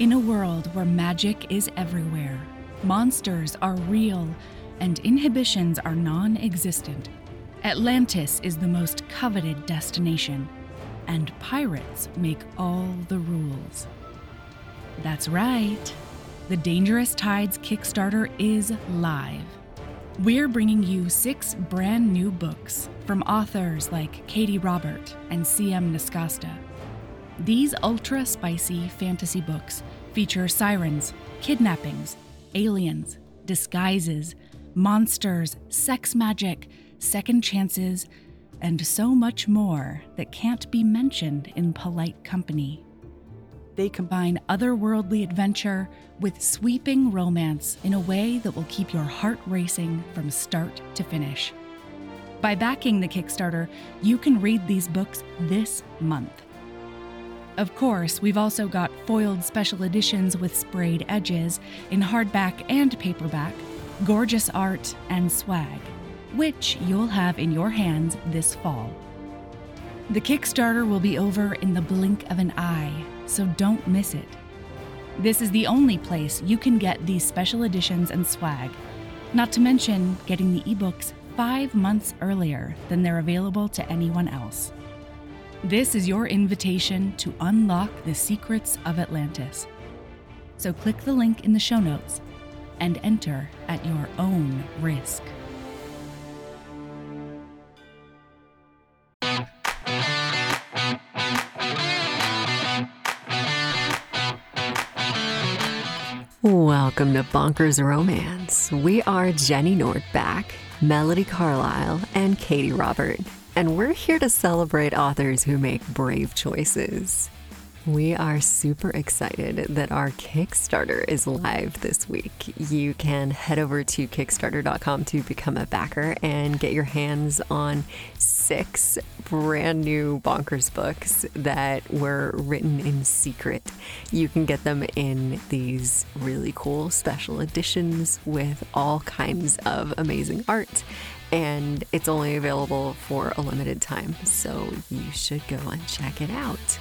In a world where magic is everywhere, monsters are real, and inhibitions are non existent, Atlantis is the most coveted destination, and pirates make all the rules. That's right, the Dangerous Tides Kickstarter is live. We're bringing you six brand new books from authors like Katee Robert and C.M. Nascosta. These ultra spicy fantasy books feature sirens, kidnappings, aliens, disguises, monsters, sex magic, second chances, and so much more that can't be mentioned in polite company. They combine otherworldly adventure with sweeping romance in a way that will keep your heart racing from start to finish. By backing the Kickstarter, you can read these books this month. Of course, we've also got foiled special editions with sprayed edges in hardback and paperback, gorgeous art, and swag, which you'll have in your hands this fall. The Kickstarter will be over in the blink of an eye, so don't miss it. This is the only place you can get these special editions and swag, not to mention getting the ebooks five months earlier than they're available to anyone else. This is your invitation to unlock the secrets of Atlantis. So click the link in the show notes and enter at your own risk. Welcome to Bonkers Romance. We are Jenny Nordbak, Melody Carlisle, and Katee Robert and we're here to celebrate authors who make brave choices. We are super excited that our Kickstarter is live this week. You can head over to Kickstarter.com to become a backer and get your hands on six brand new bonkers books that were written in secret. You can get them in these really cool special editions with all kinds of amazing art and it's only available for a limited time. So you should go and check it out.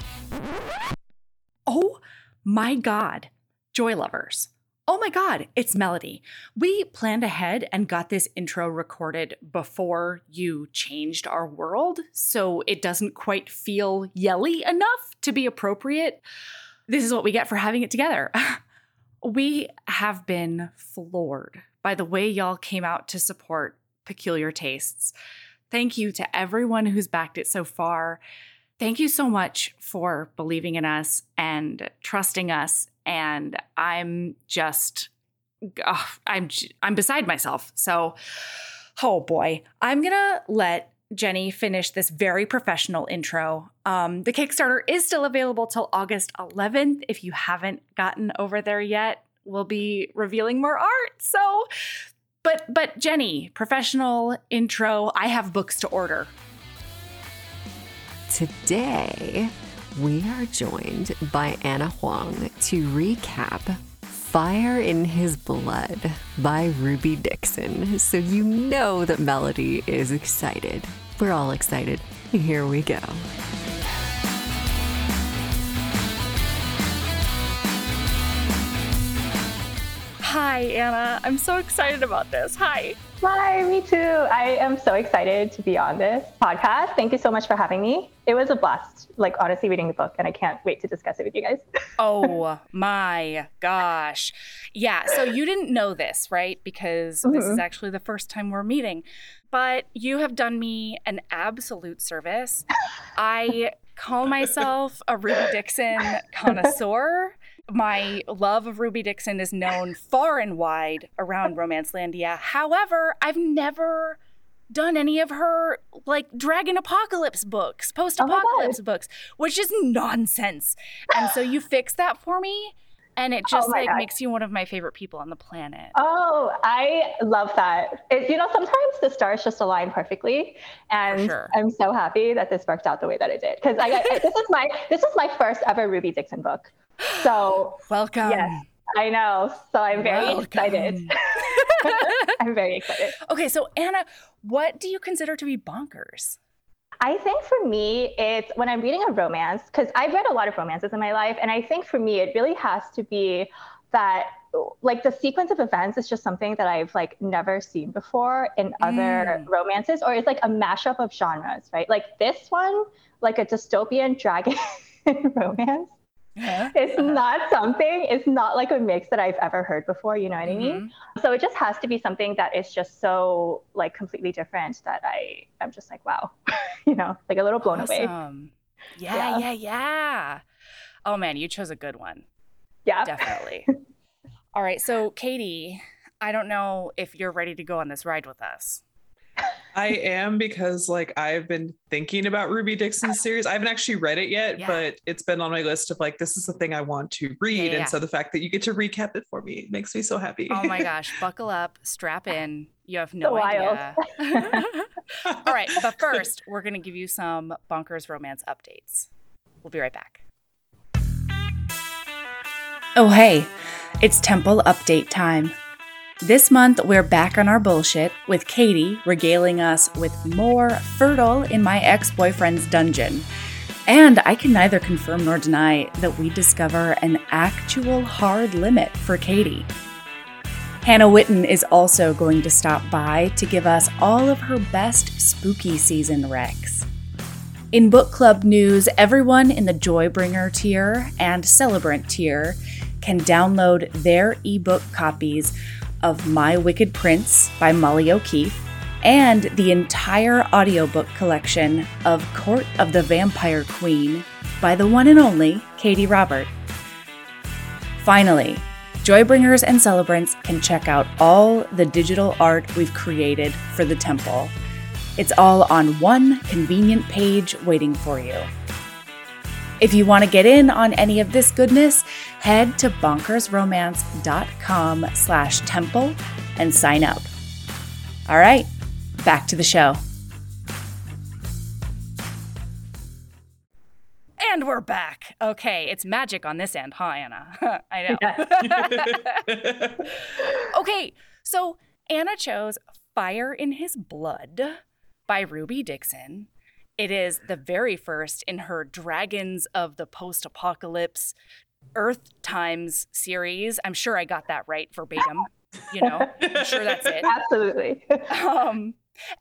Oh my God, Joy Lovers. Oh my God, it's Melody. We planned ahead and got this intro recorded before you changed our world, so it doesn't quite feel yelly enough to be appropriate. This is what we get for having it together. we have been floored by the way y'all came out to support peculiar tastes. Thank you to everyone who's backed it so far. Thank you so much for believing in us and trusting us. And I'm just, oh, I'm, I'm beside myself. So, oh boy, I'm gonna let Jenny finish this very professional intro. Um, the Kickstarter is still available till August 11th. If you haven't gotten over there yet, we'll be revealing more art. So but but Jenny, professional intro, I have books to order. Today, we are joined by Anna Huang to recap Fire in His Blood by Ruby Dixon. So you know that Melody is excited. We're all excited. Here we go. Hi, Anna. I'm so excited about this. Hi. Hi, me too. I am so excited to be on this podcast. Thank you so much for having me. It was a blast, like honestly, reading the book, and I can't wait to discuss it with you guys. oh my gosh. Yeah. So you didn't know this, right? Because mm-hmm. this is mm-hmm. actually the first time we're meeting. But you have done me an absolute service. I call myself a Ruby Dixon connoisseur my love of Ruby Dixon is known far and wide around Romancelandia. However, I've never done any of her like Dragon Apocalypse books, post apocalypse oh books, which is nonsense. And so you fixed that for me. And it just oh like God. makes you one of my favorite people on the planet. Oh, I love that. It, you know, sometimes the stars just align perfectly, and sure. I'm so happy that this worked out the way that it did. Because I, I, this is my this is my first ever Ruby Dixon book. So welcome. Yes, I know. So I'm very welcome. excited. I'm very excited. Okay, so Anna, what do you consider to be bonkers? I think for me, it's when I'm reading a romance, because I've read a lot of romances in my life. And I think for me, it really has to be that like the sequence of events is just something that I've like never seen before in other mm. romances, or it's like a mashup of genres, right? Like this one, like a dystopian dragon romance. Yeah. It's not something, it's not like a mix that I've ever heard before, you know what mm-hmm. I mean? Mm-hmm. So it just has to be something that is just so like completely different that I I'm just like, wow, you know, like a little blown awesome. away. Yeah, yeah, yeah, yeah. Oh man, you chose a good one. Yeah. Definitely. All right. So, Katee, I don't know if you're ready to go on this ride with us. I am because like I've been thinking about Ruby Dixon's uh-huh. series. I haven't actually read it yet, yeah. but it's been on my list of like this is the thing I want to read. Yeah, yeah. And so the fact that you get to recap it for me makes me so happy. Oh my gosh, buckle up, strap ah. in. You have no idea. All right, but first, we're going to give you some bonkers romance updates. We'll be right back. Oh, hey, it's temple update time. This month, we're back on our bullshit with Katee regaling us with more fertile in my ex boyfriend's dungeon. And I can neither confirm nor deny that we discover an actual hard limit for Katee. Hannah Witton is also going to stop by to give us all of her best spooky season recs. In book club news, everyone in the Joybringer tier and Celebrant tier can download their ebook copies of My Wicked Prince by Molly O'Keefe and the entire audiobook collection of Court of the Vampire Queen by the one and only Katee Robert. Finally, Joybringers and Celebrants can check out all the digital art we've created for the temple. It's all on one convenient page waiting for you. If you want to get in on any of this goodness, head to bonkersromance.com slash temple and sign up. All right, back to the show. And we're back. Okay, it's magic on this end, huh, Anna? I know. okay, so Anna chose Fire in His Blood by Ruby Dixon. It is the very first in her Dragons of the Post Apocalypse Earth Times series. I'm sure I got that right verbatim. You know, I'm sure that's it. Absolutely. Um,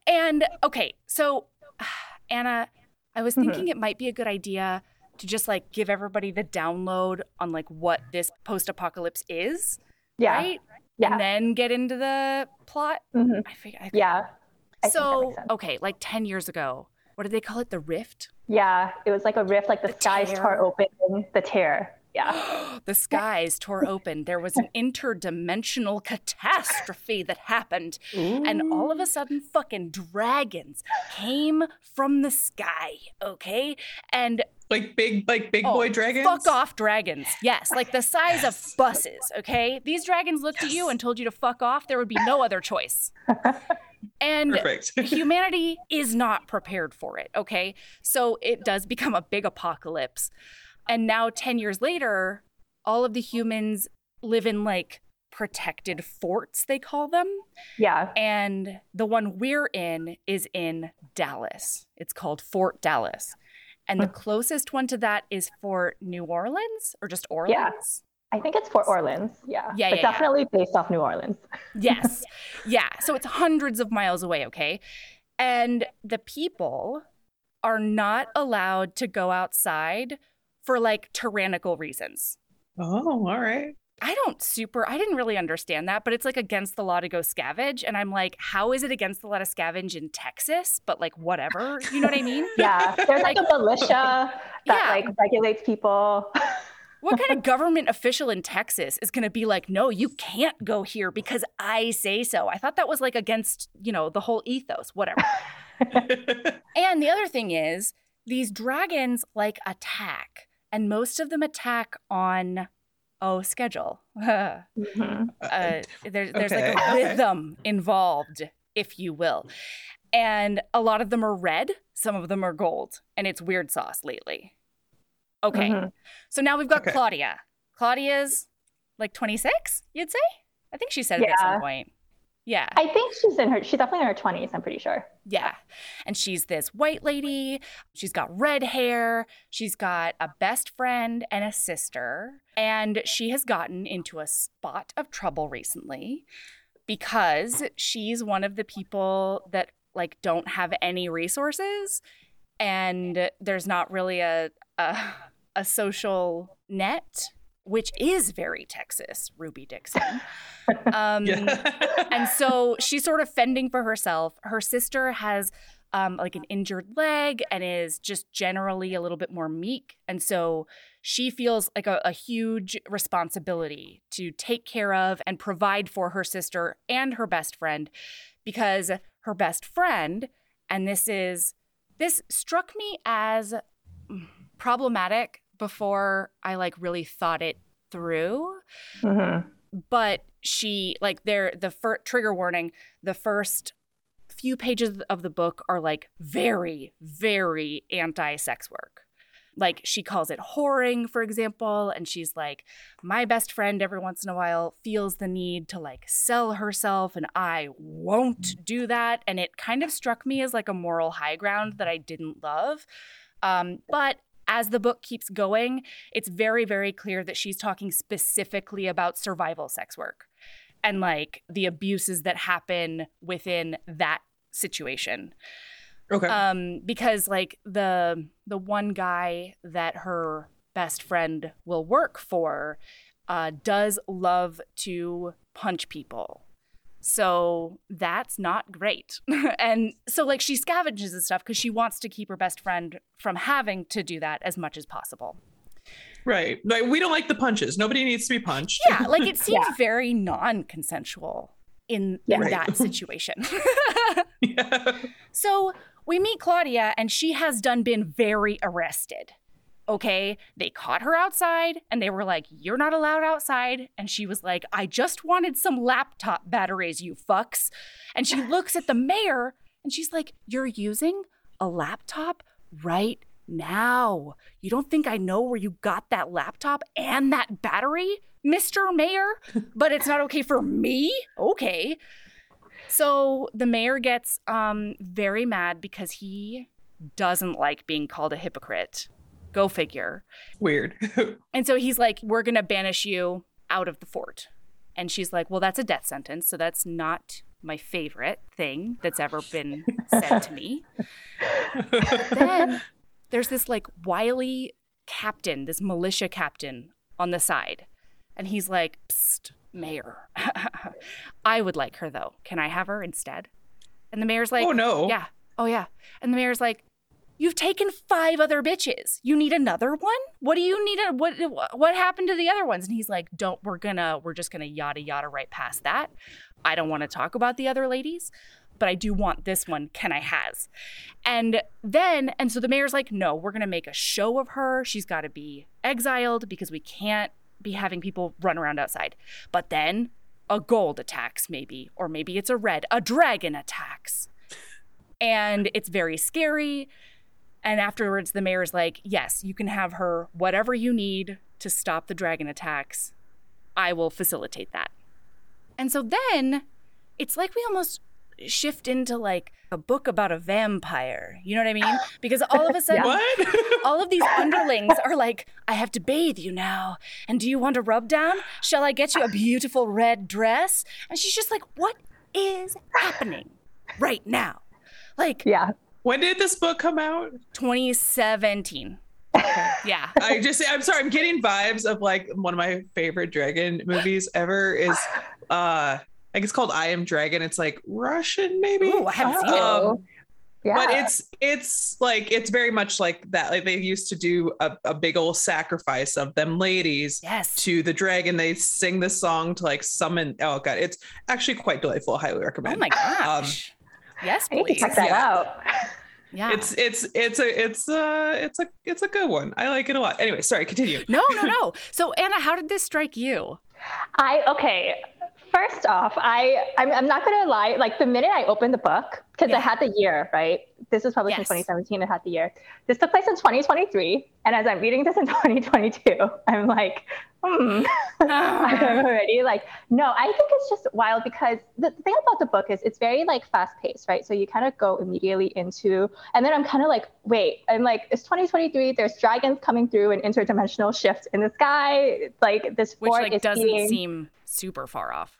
and okay, so Anna, I was thinking mm-hmm. it might be a good idea to just like give everybody the download on like what this post apocalypse is. Yeah. Right? Yeah. And then get into the plot. Mm-hmm. I figure, I yeah. I so, okay, like 10 years ago, what did they call it? The rift? Yeah, it was like a rift, like the, the skies tear. tore open, the tear. Yeah. the skies tore open. There was an interdimensional catastrophe that happened. Ooh. And all of a sudden, fucking dragons came from the sky. Okay. And like big, like big oh, boy dragons? Fuck off dragons. Yes. Like the size yes. of buses. Okay. These dragons looked yes. at you and told you to fuck off. There would be no other choice. And humanity is not prepared for it. Okay. So it does become a big apocalypse. And now, 10 years later, all of the humans live in like protected forts, they call them. Yeah. And the one we're in is in Dallas. It's called Fort Dallas. And the closest one to that is Fort New Orleans or just Orleans? Yeah. I think it's Fort Orleans. Yeah. Yeah. But yeah, definitely yeah. based off New Orleans. yes. Yeah. So it's hundreds of miles away. Okay. And the people are not allowed to go outside for like tyrannical reasons. Oh, all right. I don't super, I didn't really understand that, but it's like against the law to go scavenge. And I'm like, how is it against the law to scavenge in Texas? But like, whatever. You know what I mean? yeah. There's like, like a militia that yeah. like regulates people. what kind of government official in Texas is going to be like, no, you can't go here because I say so? I thought that was like against, you know, the whole ethos, whatever. and the other thing is, these dragons like attack, and most of them attack on, oh, schedule. mm-hmm. uh, there, there's okay. like a rhythm involved, if you will. And a lot of them are red, some of them are gold, and it's weird sauce lately. Okay. Mm-hmm. So now we've got okay. Claudia. Claudia's like 26, you'd say? I think she said it at some point. Yeah. I think she's in her, she's definitely in her 20s, I'm pretty sure. Yeah. And she's this white lady. She's got red hair. She's got a best friend and a sister. And she has gotten into a spot of trouble recently because she's one of the people that like don't have any resources and there's not really a a, a social net which is very Texas, Ruby Dixon. Um, and so she's sort of fending for herself. Her sister has um, like an injured leg and is just generally a little bit more meek. And so she feels like a, a huge responsibility to take care of and provide for her sister and her best friend because her best friend, and this is, this struck me as problematic before I like really thought it through. Mm-hmm. But she like there the fir- trigger warning. The first few pages of the book are like very very anti-sex work. Like she calls it whoring, for example, and she's like, my best friend every once in a while feels the need to like sell herself, and I won't do that. And it kind of struck me as like a moral high ground that I didn't love. Um, but as the book keeps going, it's very, very clear that she's talking specifically about survival sex work and like the abuses that happen within that situation. Okay. Um, because like the the one guy that her best friend will work for uh, does love to punch people so that's not great. and so, like, she scavenges and stuff because she wants to keep her best friend from having to do that as much as possible. Right. Like, we don't like the punches. Nobody needs to be punched. Yeah. Like, it seems yeah. very non consensual in, in right. that situation. yeah. So, we meet Claudia, and she has done been very arrested okay, they caught her outside and they were like, You're not allowed outside. And she was like, I just wanted some laptop batteries, you fucks. And she looks at the mayor and she's like, You're using a laptop right now. You don't think I know where you got that laptop and that battery, Mr. Mayor? But it's not okay for me? Okay. So the mayor gets um, very mad because he doesn't like being called a hypocrite. Go figure. Weird. and so he's like, We're going to banish you out of the fort. And she's like, Well, that's a death sentence. So that's not my favorite thing that's ever been said to me. then there's this like wily captain, this militia captain on the side. And he's like, Psst, mayor. I would like her though. Can I have her instead? And the mayor's like, Oh no. Yeah. Oh yeah. And the mayor's like, You've taken five other bitches. You need another one? What do you need? A, what what happened to the other ones? And he's like, "Don't. We're gonna. We're just gonna yada yada right past that. I don't want to talk about the other ladies, but I do want this one. Can I has?" And then, and so the mayor's like, "No, we're gonna make a show of her. She's got to be exiled because we can't be having people run around outside." But then a gold attacks, maybe, or maybe it's a red. A dragon attacks, and it's very scary and afterwards, the mayor's like, Yes, you can have her whatever you need to stop the dragon attacks. I will facilitate that. And so then it's like we almost shift into like a book about a vampire. You know what I mean? Because all of a sudden, all of these underlings are like, I have to bathe you now. And do you want a rub down? Shall I get you a beautiful red dress? And she's just like, What is happening right now? Like, yeah. When did this book come out? 2017. yeah. I just I'm sorry, I'm getting vibes of like one of my favorite dragon movies ever is uh I think it's called I Am Dragon. It's like Russian, maybe. Ooh, I haven't seen um, it. Yeah. But it's it's like it's very much like that. Like they used to do a, a big old sacrifice of them ladies yes. to the dragon. They sing this song to like summon. Oh god, it's actually quite delightful. highly recommend. Oh my gosh. Um, Yes, please. check that yeah. out. Yeah. It's it's it's a it's a it's a it's a good one. I like it a lot. Anyway, sorry, continue. No, no, no. So Anna, how did this strike you? I okay. First off, I I'm, I'm not gonna lie. Like the minute I opened the book, because yeah. I had the year right. This was published yes. in 2017. I had the year. This took place in 2023, and as I'm reading this in 2022, I'm like, hmm. I'm already like, no, I think it's just wild because the thing about the book is it's very like fast paced, right? So you kind of go immediately into, and then I'm kind of like, wait, I'm like, it's 2023. There's dragons coming through an interdimensional shift in the sky. Like this which fort like doesn't being, seem super far off.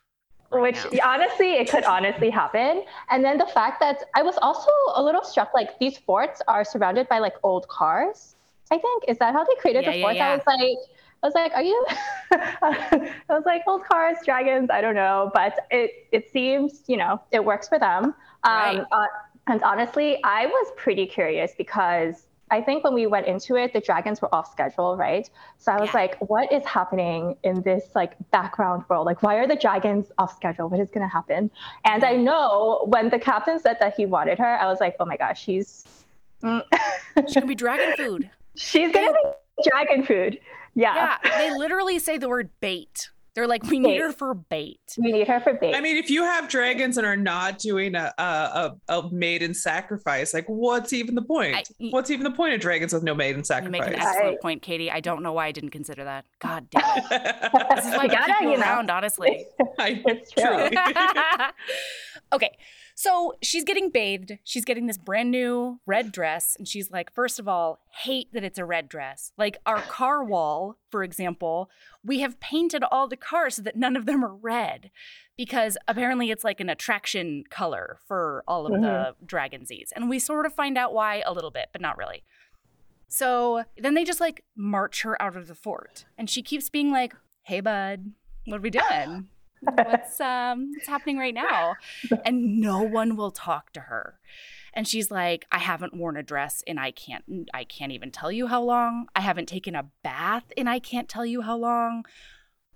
Right which now. honestly, it could honestly happen. And then the fact that I was also a little struck, like these forts are surrounded by like old cars. I think is that how they created Yeah, the yeah, forts? yeah. I was like, I was like, are you? I was like, old cars, dragons. I don't know, but it it seems you know it works for them. Um, Right. uh, and honestly, I was pretty curious because I think when we went into it, the dragons were off schedule, right? So I was Yeah. like, what is happening in this like background world? Like, why are the dragons off schedule? What is going to happen? And I know when the captain said that he wanted her, I was like, oh my gosh, she's mm, She's gonna be dragon food. she's gonna be dragon food. Yeah. Yeah, they literally say the word bait. They're like, we need her for bait. we need her for bait. I mean, if you have dragons and are not doing a a, a, a maiden sacrifice, like what's even the point? I- what's even the point of dragons with no maiden sacrifice? You make an sacrifice? excellent I- point, Katee. I don't know why I didn't consider that. God damn it. This is why I Gotta, keep you you know. around, honestly. I, It's true. okay. So she's getting bathed. She's getting this brand new red dress. And she's like, first of all, hate that it's a red dress. Like our car wall, for example, we have painted all the cars so that none of them are red because apparently it's like an attraction color for all of the mm-hmm. dragonsies. And we sort of find out why a little bit, but not really. So then they just like march her out of the fort. And she keeps being like, hey, bud, what are we doing? What's um what's happening right now? And no one will talk to her. And she's like i haven't worn a dress and i can't i can't even tell you how long. I haven't taken a bath and i can't tell you how long.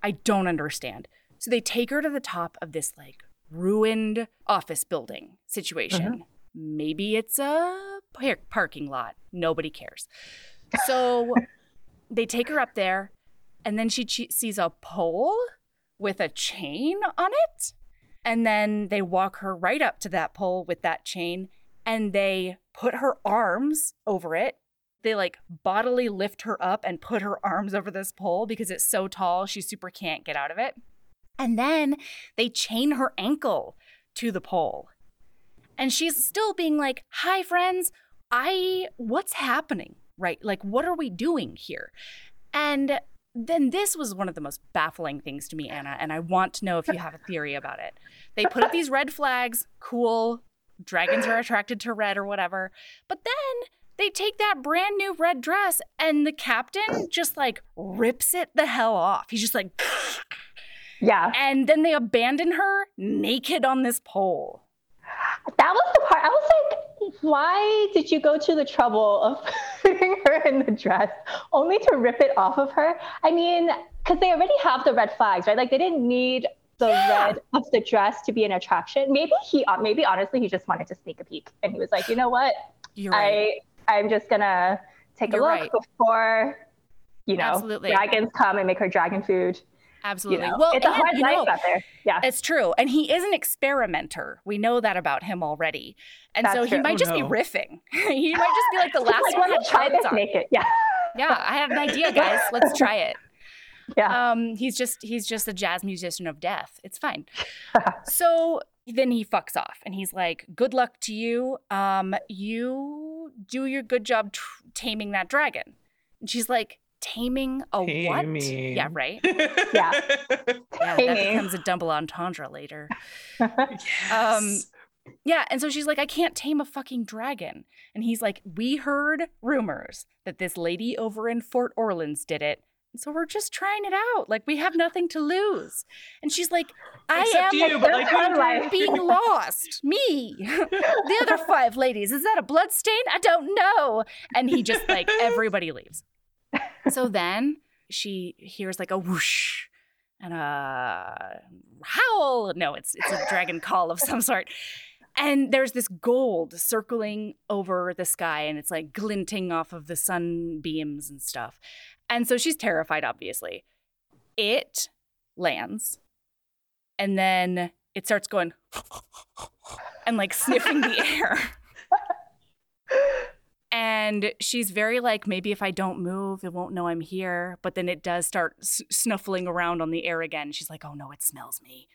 I don't understand. So they take her to the top of this like ruined office building situation. Maybe it's a par- parking lot. Nobody cares. So they take her up there and then she che- sees a pole with a chain on it. And then they walk her right up to that pole with that chain and they put her arms over it. They like bodily lift her up and put her arms over this pole because it's so tall, she super can't get out of it. And then they chain her ankle to the pole. And she's still being like, Hi, friends. I, what's happening? Right? Like, what are we doing here? And then this was one of the most baffling things to me, Anna, and I want to know if you have a theory about it. They put up these red flags, cool, dragons are attracted to red or whatever. But then they take that brand new red dress and the captain just like rips it the hell off. He's just like, yeah. and then they abandon her naked on this pole. That was the part I was like, why did you go to the trouble of putting her in the dress only to rip it off of her? I mean, because they already have the red flags, right? Like they didn't need the Yeah. red of the dress to be an attraction. Maybe he, uh, maybe honestly, he just wanted to sneak a peek, and he was like, you know what? You're right. I, I'm just gonna take You're a look right. before, you know, Absolutely. dragons come and make her dragon food. You Absolutely. know, Well, it's a and, hard life know, out there. Yeah. It's true. And he is an experimenter. We know that about him already. And That's so he true. might Oh, just no. be riffing. he might just be like the last like, one let had me try clothes this on. naked. Yeah. Yeah, I have an idea, guys. Let's try it. Yeah. Um, he's just he's just a jazz musician of death. It's fine. so then he fucks off and he's like, "Good luck to you. Um, you do your good job tr- taming that dragon." And she's like, "Taming a what?" Taming. Yeah, right. Yeah. Yeah, that becomes a double entendre later. Yes. Um, Yeah, and so she's like, I can't tame a fucking dragon. And he's like, We heard rumors that this lady over in Fort Orleans did it. So we're just trying it out. Like, we have nothing to lose. And she's like, I Except am you, but like Her who- life. being lost. Me. the other five ladies. Is that a blood stain? I don't know. And he just like, everybody leaves. So then she hears like a whoosh and a howl. No, it's it's a dragon call of some sort. And there's this gold circling over the sky and it's like glinting off of the sunbeams and stuff. And so she's terrified, obviously. It lands and then it starts going and like sniffing the air. and she's very like maybe if i don't move it won't know i'm here. But then it does start s- snuffling around on the air again. She's like oh no it smells me.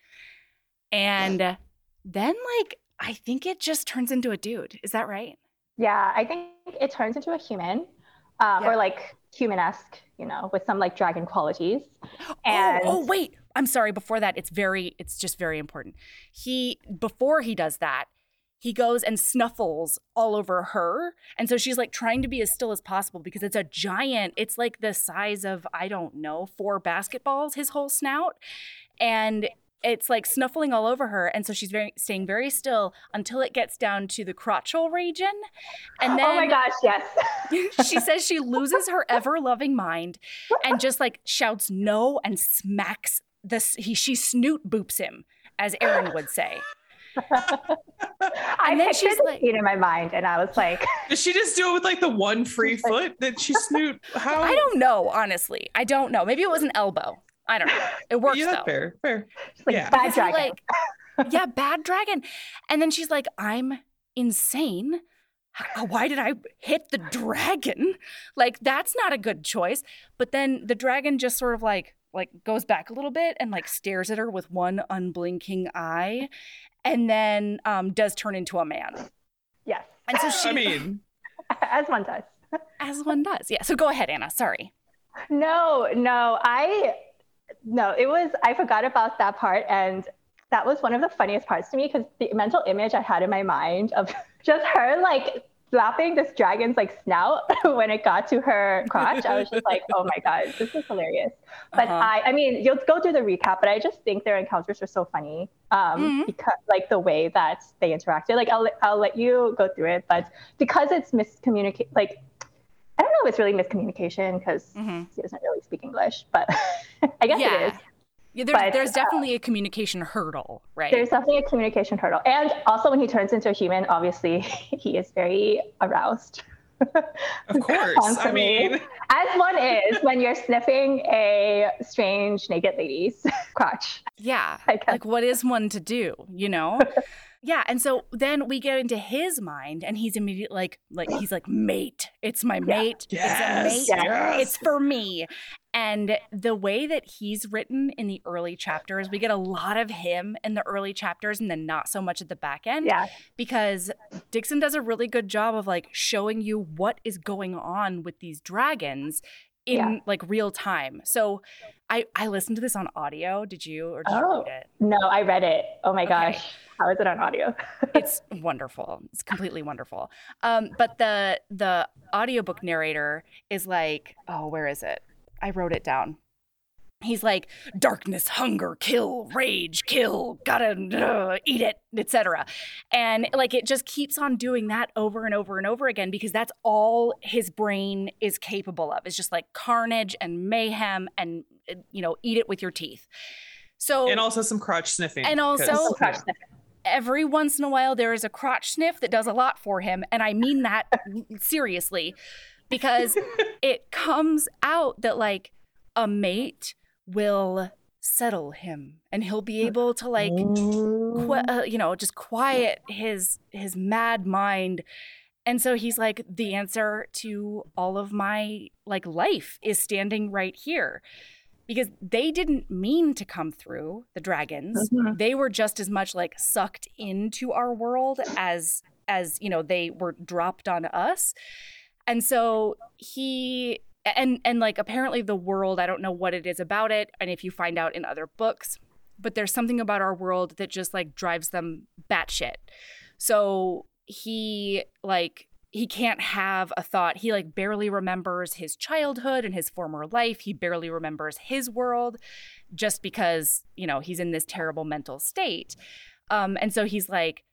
And then like i think it just turns into a dude. Is that right? Yeah i think it turns into a human um, yeah. or like human-esque you know with some like dragon qualities. Oh, and oh, oh wait. I'm sorry. Before that it's very it's just very important. He before he does that he goes and snuffles all over her. And so she's like trying to be as still as possible because it's a giant, it's like the size of, I don't know, four basketballs, his whole snout. And it's like snuffling all over her. And so she's very staying very still until it gets down to the crotchal region. And then Oh my gosh, yes. she says she loses her ever loving mind and just like shouts no and smacks this he she snoot boops him, as Aaron would say. I then she's like, in my mind, and I was like, "Did she just do it with like the one free foot that she snoot?" How? I don't know, honestly. I don't know. Maybe it was an elbow. I don't know. It works yeah, though. Fair, fair. Like yeah. bad dragon. Like, yeah, bad dragon. And then she's like, "I'm insane." Uh, why did I hit the dragon? Like that's not a good choice. But then the dragon just sort of like like goes back a little bit and like stares at her with one unblinking eye and then um, does turn into a man. Yes. And so she. I mean, as one does. As one does. Yeah. So go ahead, Anna. Sorry. No, no. I, no, it was, I forgot about that part. And that was one of the funniest parts to me because the mental image I had in my mind of just her like slapping this dragon's like snout when it got to her crotch. I was just like, oh my god, this is hilarious. But uh-huh. I, I mean, you'll go through the recap, but I just think their encounters are so funny um, mm-hmm. because like the way that they interacted. Like I'll I'll let you go through it, but because it's miscommunicate, like I don't know if it's really miscommunication because mm-hmm. he doesn't really speak English, but I guess yeah. it is. Yeah, there's, but, there's definitely uh, a communication hurdle, right? There's definitely a communication hurdle. And also, when he turns into a human, obviously, he is very aroused. Of course. I mean, as one is when you're sniffing a strange naked lady's crotch. Yeah. Like, what is one to do, you know? Yeah, and so then we get into his mind, and he's immediately like, like he's like, mate, it's my mate, yes, it's a mate, yes. it's for me. And the way that he's written in the early chapters, we get a lot of him in the early chapters, and then not so much at the back end. Yeah, because Dixon does a really good job of like showing you what is going on with these dragons in yeah. like real time. So I I listened to this on audio. Did you or did oh, you read it? No, I read it. Oh my okay. gosh. How is it on audio? it's wonderful. It's completely wonderful. Um, but the the audiobook narrator is like, oh, where is it? I wrote it down he's like darkness hunger kill rage kill gotta uh, eat it etc and like it just keeps on doing that over and over and over again because that's all his brain is capable of. It's just like carnage and mayhem and uh, you know eat it with your teeth. So and also some crotch sniffing. And also crotch sniffing. every once in a while there is a crotch sniff that does a lot for him and i mean that seriously because it comes out that like a mate will settle him and he'll be able to like qu- uh, you know just quiet his his mad mind. And so he's like the answer to all of my like life is standing right here. Because they didn't mean to come through the dragons. Mm-hmm. they were just as much like sucked into our world as as you know they were dropped on us. And so he and and like apparently the world i don't know what it is about it and if you find out in other books but there's something about our world that just like drives them batshit. So he like he can't have a thought. He like barely remembers his childhood and his former life. He barely remembers his world just because you know he's in this terrible mental state. Um and so he's like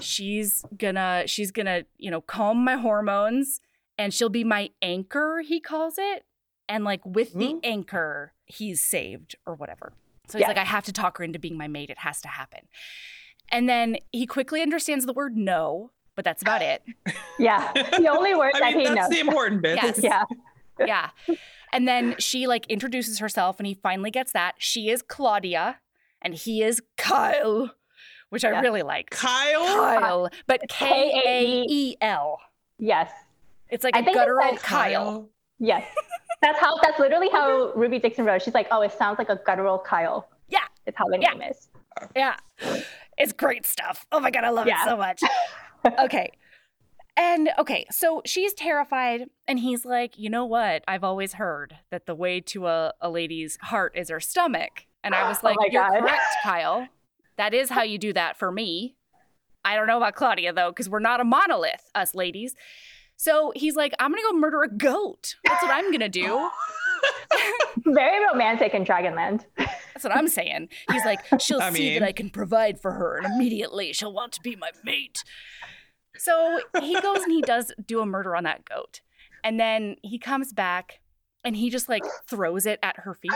she's gonna she's gonna you know calm my hormones and she'll be my anchor, he calls it. And like with mm-hmm. the anchor, he's saved or whatever. So he's yeah. like, I have to talk her into being my mate. It has to happen. And then he quickly understands the word no, but that's about it. yeah. The only word that mean, he that's knows. the important bit. Yes. Yeah. yeah. And then she like introduces herself and he finally gets that. She is Claudia and he is Kyle, which I really like. Kyle? Kyle, but K A E L. Yes. It's like I a guttural Kyle. Yes. That's how that's literally how Ruby Dixon wrote. She's like, oh, it sounds like a guttural Kyle. Yeah. It's how the yeah. name is. Yeah. It's great stuff. Oh my god, I love yeah. it so much. okay. And okay, so she's terrified, and he's like, you know what? I've always heard that the way to a, a lady's heart is her stomach. And I was oh like, oh You're God. correct, Kyle. That is how you do that for me. I don't know about Claudia though, because we're not a monolith, us ladies. So he's like, I'm gonna go murder a goat. That's what I'm gonna do. Very romantic in Dragonland. That's what I'm saying. He's like, she'll I see mean... that I can provide for her, and immediately she'll want to be my mate. So he goes and he does do a murder on that goat. And then he comes back and he just like throws it at her feet.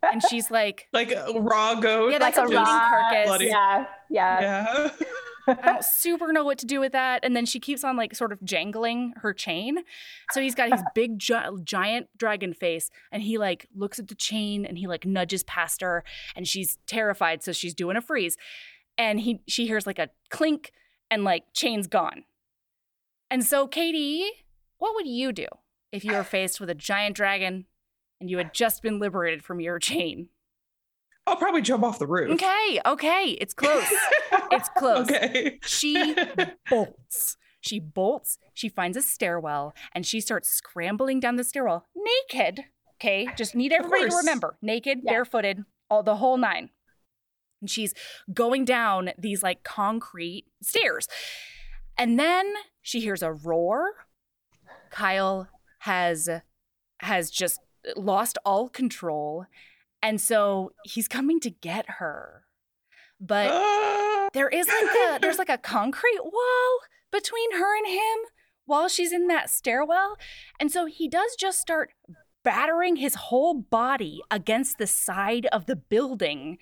And she's like, like a raw goat. Yeah, that's like a raw carcass. Bloody. Yeah, yeah. Yeah. I don't super know what to do with that. And then she keeps on like sort of jangling her chain. So he's got his big gi- giant dragon face and he like looks at the chain and he like nudges past her and she's terrified. So she's doing a freeze. And he she hears like a clink and like chain's gone. And so, Katee, what would you do if you were faced with a giant dragon and you had just been liberated from your chain? I'll probably jump off the roof. Okay, okay. It's close. it's close. Okay. She bolts. She bolts. She finds a stairwell and she starts scrambling down the stairwell naked. Okay. Just need everybody to remember naked, yeah. barefooted, all the whole nine. And she's going down these like concrete stairs. And then she hears a roar. Kyle has has just lost all control. And so he's coming to get her. But ah. there is like a there's like a concrete wall between her and him while she's in that stairwell. And so he does just start battering his whole body against the side of the building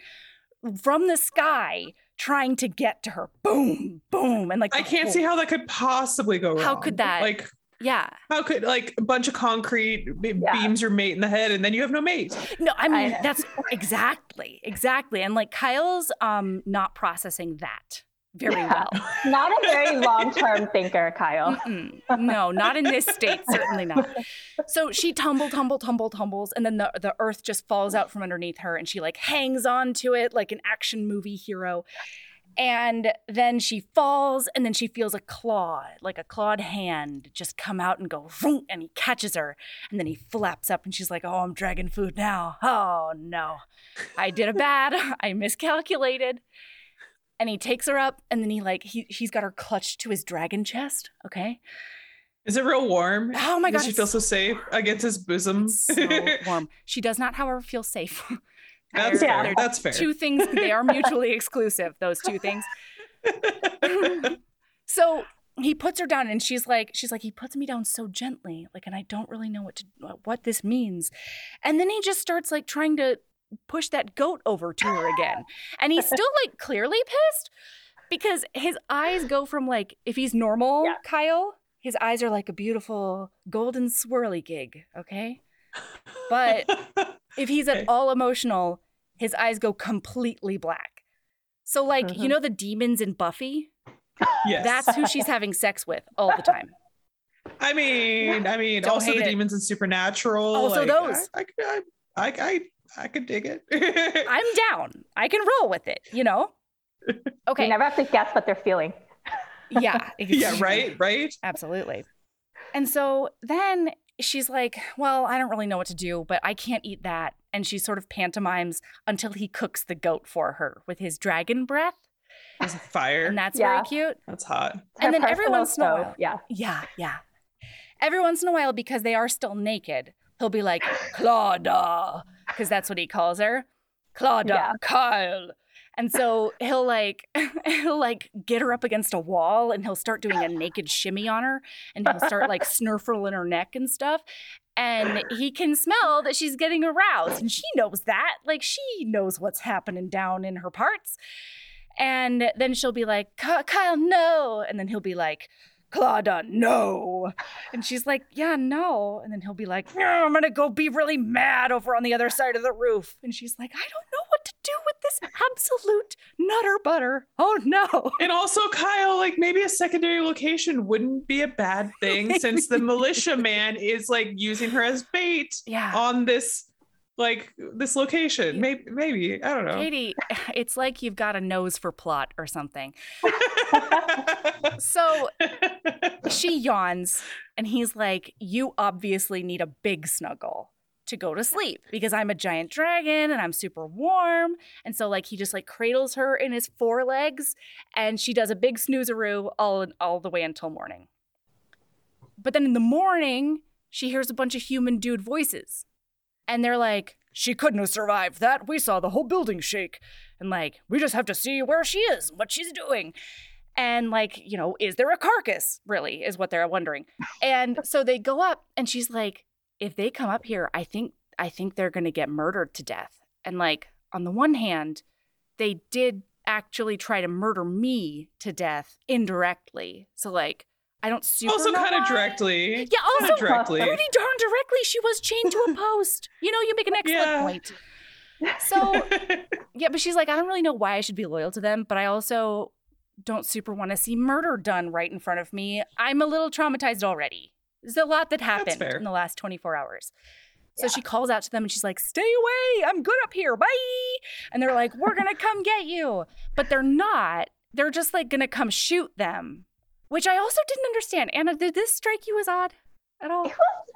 from the sky trying to get to her. Boom, boom. And like I can't whole, see how that could possibly go wrong. How could that like yeah. How could like a bunch of concrete yeah. beams your mate in the head and then you have no mate? No, I mean I that's exactly, exactly. And like Kyle's um not processing that very yeah. well. Not a very long term thinker, Kyle. Mm-mm. No, not in this state, certainly not. So she tumble, tumble, tumble, tumbles, and then the, the earth just falls out from underneath her and she like hangs on to it like an action movie hero. And then she falls, and then she feels a claw, like a clawed hand, just come out and go, and he catches her. And then he flaps up, and she's like, Oh, I'm dragon food now. Oh, no. I did a bad. I miscalculated and he takes her up and then he like he he's got her clutched to his dragon chest okay is it real warm oh my god does she feel so safe against his bosom so warm she does not however feel safe that's fair that's fair two things they are mutually exclusive those two things so he puts her down and she's like she's like he puts me down so gently like and i don't really know what to what this means and then he just starts like trying to push that goat over to her again. And he's still like clearly pissed because his eyes go from like, if he's normal, yeah. Kyle, his eyes are like a beautiful golden swirly gig, okay? But if he's at all emotional, his eyes go completely black. So, like, mm-hmm. you know, the demons in Buffy? Yes. That's who she's having sex with all the time. I mean, I mean, Don't also the it. demons in Supernatural. Also like, those. I, I, I, I, I could dig it. I'm down. I can roll with it, you know? Okay. You never have to guess what they're feeling. Yeah. Exactly. yeah, right, right. Absolutely. And so then she's like, Well, I don't really know what to do, but I can't eat that. And she sort of pantomimes until he cooks the goat for her with his dragon breath. There's fire. And that's yeah. very cute. That's hot. And then every once in a while. Yeah. Yeah, yeah. Every once in a while, because they are still naked, he'll be like, Claudia, because that's what he calls her. Claudia, yeah. Kyle. And so he'll like he'll like get her up against a wall and he'll start doing a naked shimmy on her and he'll start like snurfling her neck and stuff. And he can smell that she's getting aroused and she knows that. Like she knows what's happening down in her parts. And then she'll be like, Kyle, no. And then he'll be like, Claudia, no. And she's like, yeah, no. And then he'll be like, I'm to go be really mad over on the other side of the roof. And she's like, I don't know what to do with this absolute nutter butter. Oh no. And also, Kyle, like maybe a secondary location wouldn't be a bad thing since the militia man is like using her as bait yeah. on this like this location. Maybe maybe. I don't know. Katee, it's like you've got a nose for plot or something. so she yawns and he's like, You obviously need a big snuggle to go to sleep because I'm a giant dragon and I'm super warm. And so like he just like cradles her in his forelegs and she does a big snoozeroo all all the way until morning. But then in the morning, she hears a bunch of human dude voices. And they're like, she couldn't have survived that. We saw the whole building shake. And like, we just have to see where she is, what she's doing. And like, you know, is there a carcass? Really, is what they're wondering. And so they go up and she's like, if they come up here, I think I think they're gonna get murdered to death. And like, on the one hand, they did actually try to murder me to death indirectly. So like I don't super also kind of directly. Yeah, also directly. pretty darn directly. She was chained to a post. you know, you make an excellent yeah. point. So yeah, but she's like, I don't really know why I should be loyal to them, but I also don't super want to see murder done right in front of me. I'm a little traumatized already. There's a lot that happened in the last 24 hours. So yeah. she calls out to them and she's like, Stay away. I'm good up here. Bye. And they're like, We're going to come get you. But they're not. They're just like going to come shoot them which I also didn't understand. Anna, did this strike you as odd at all? It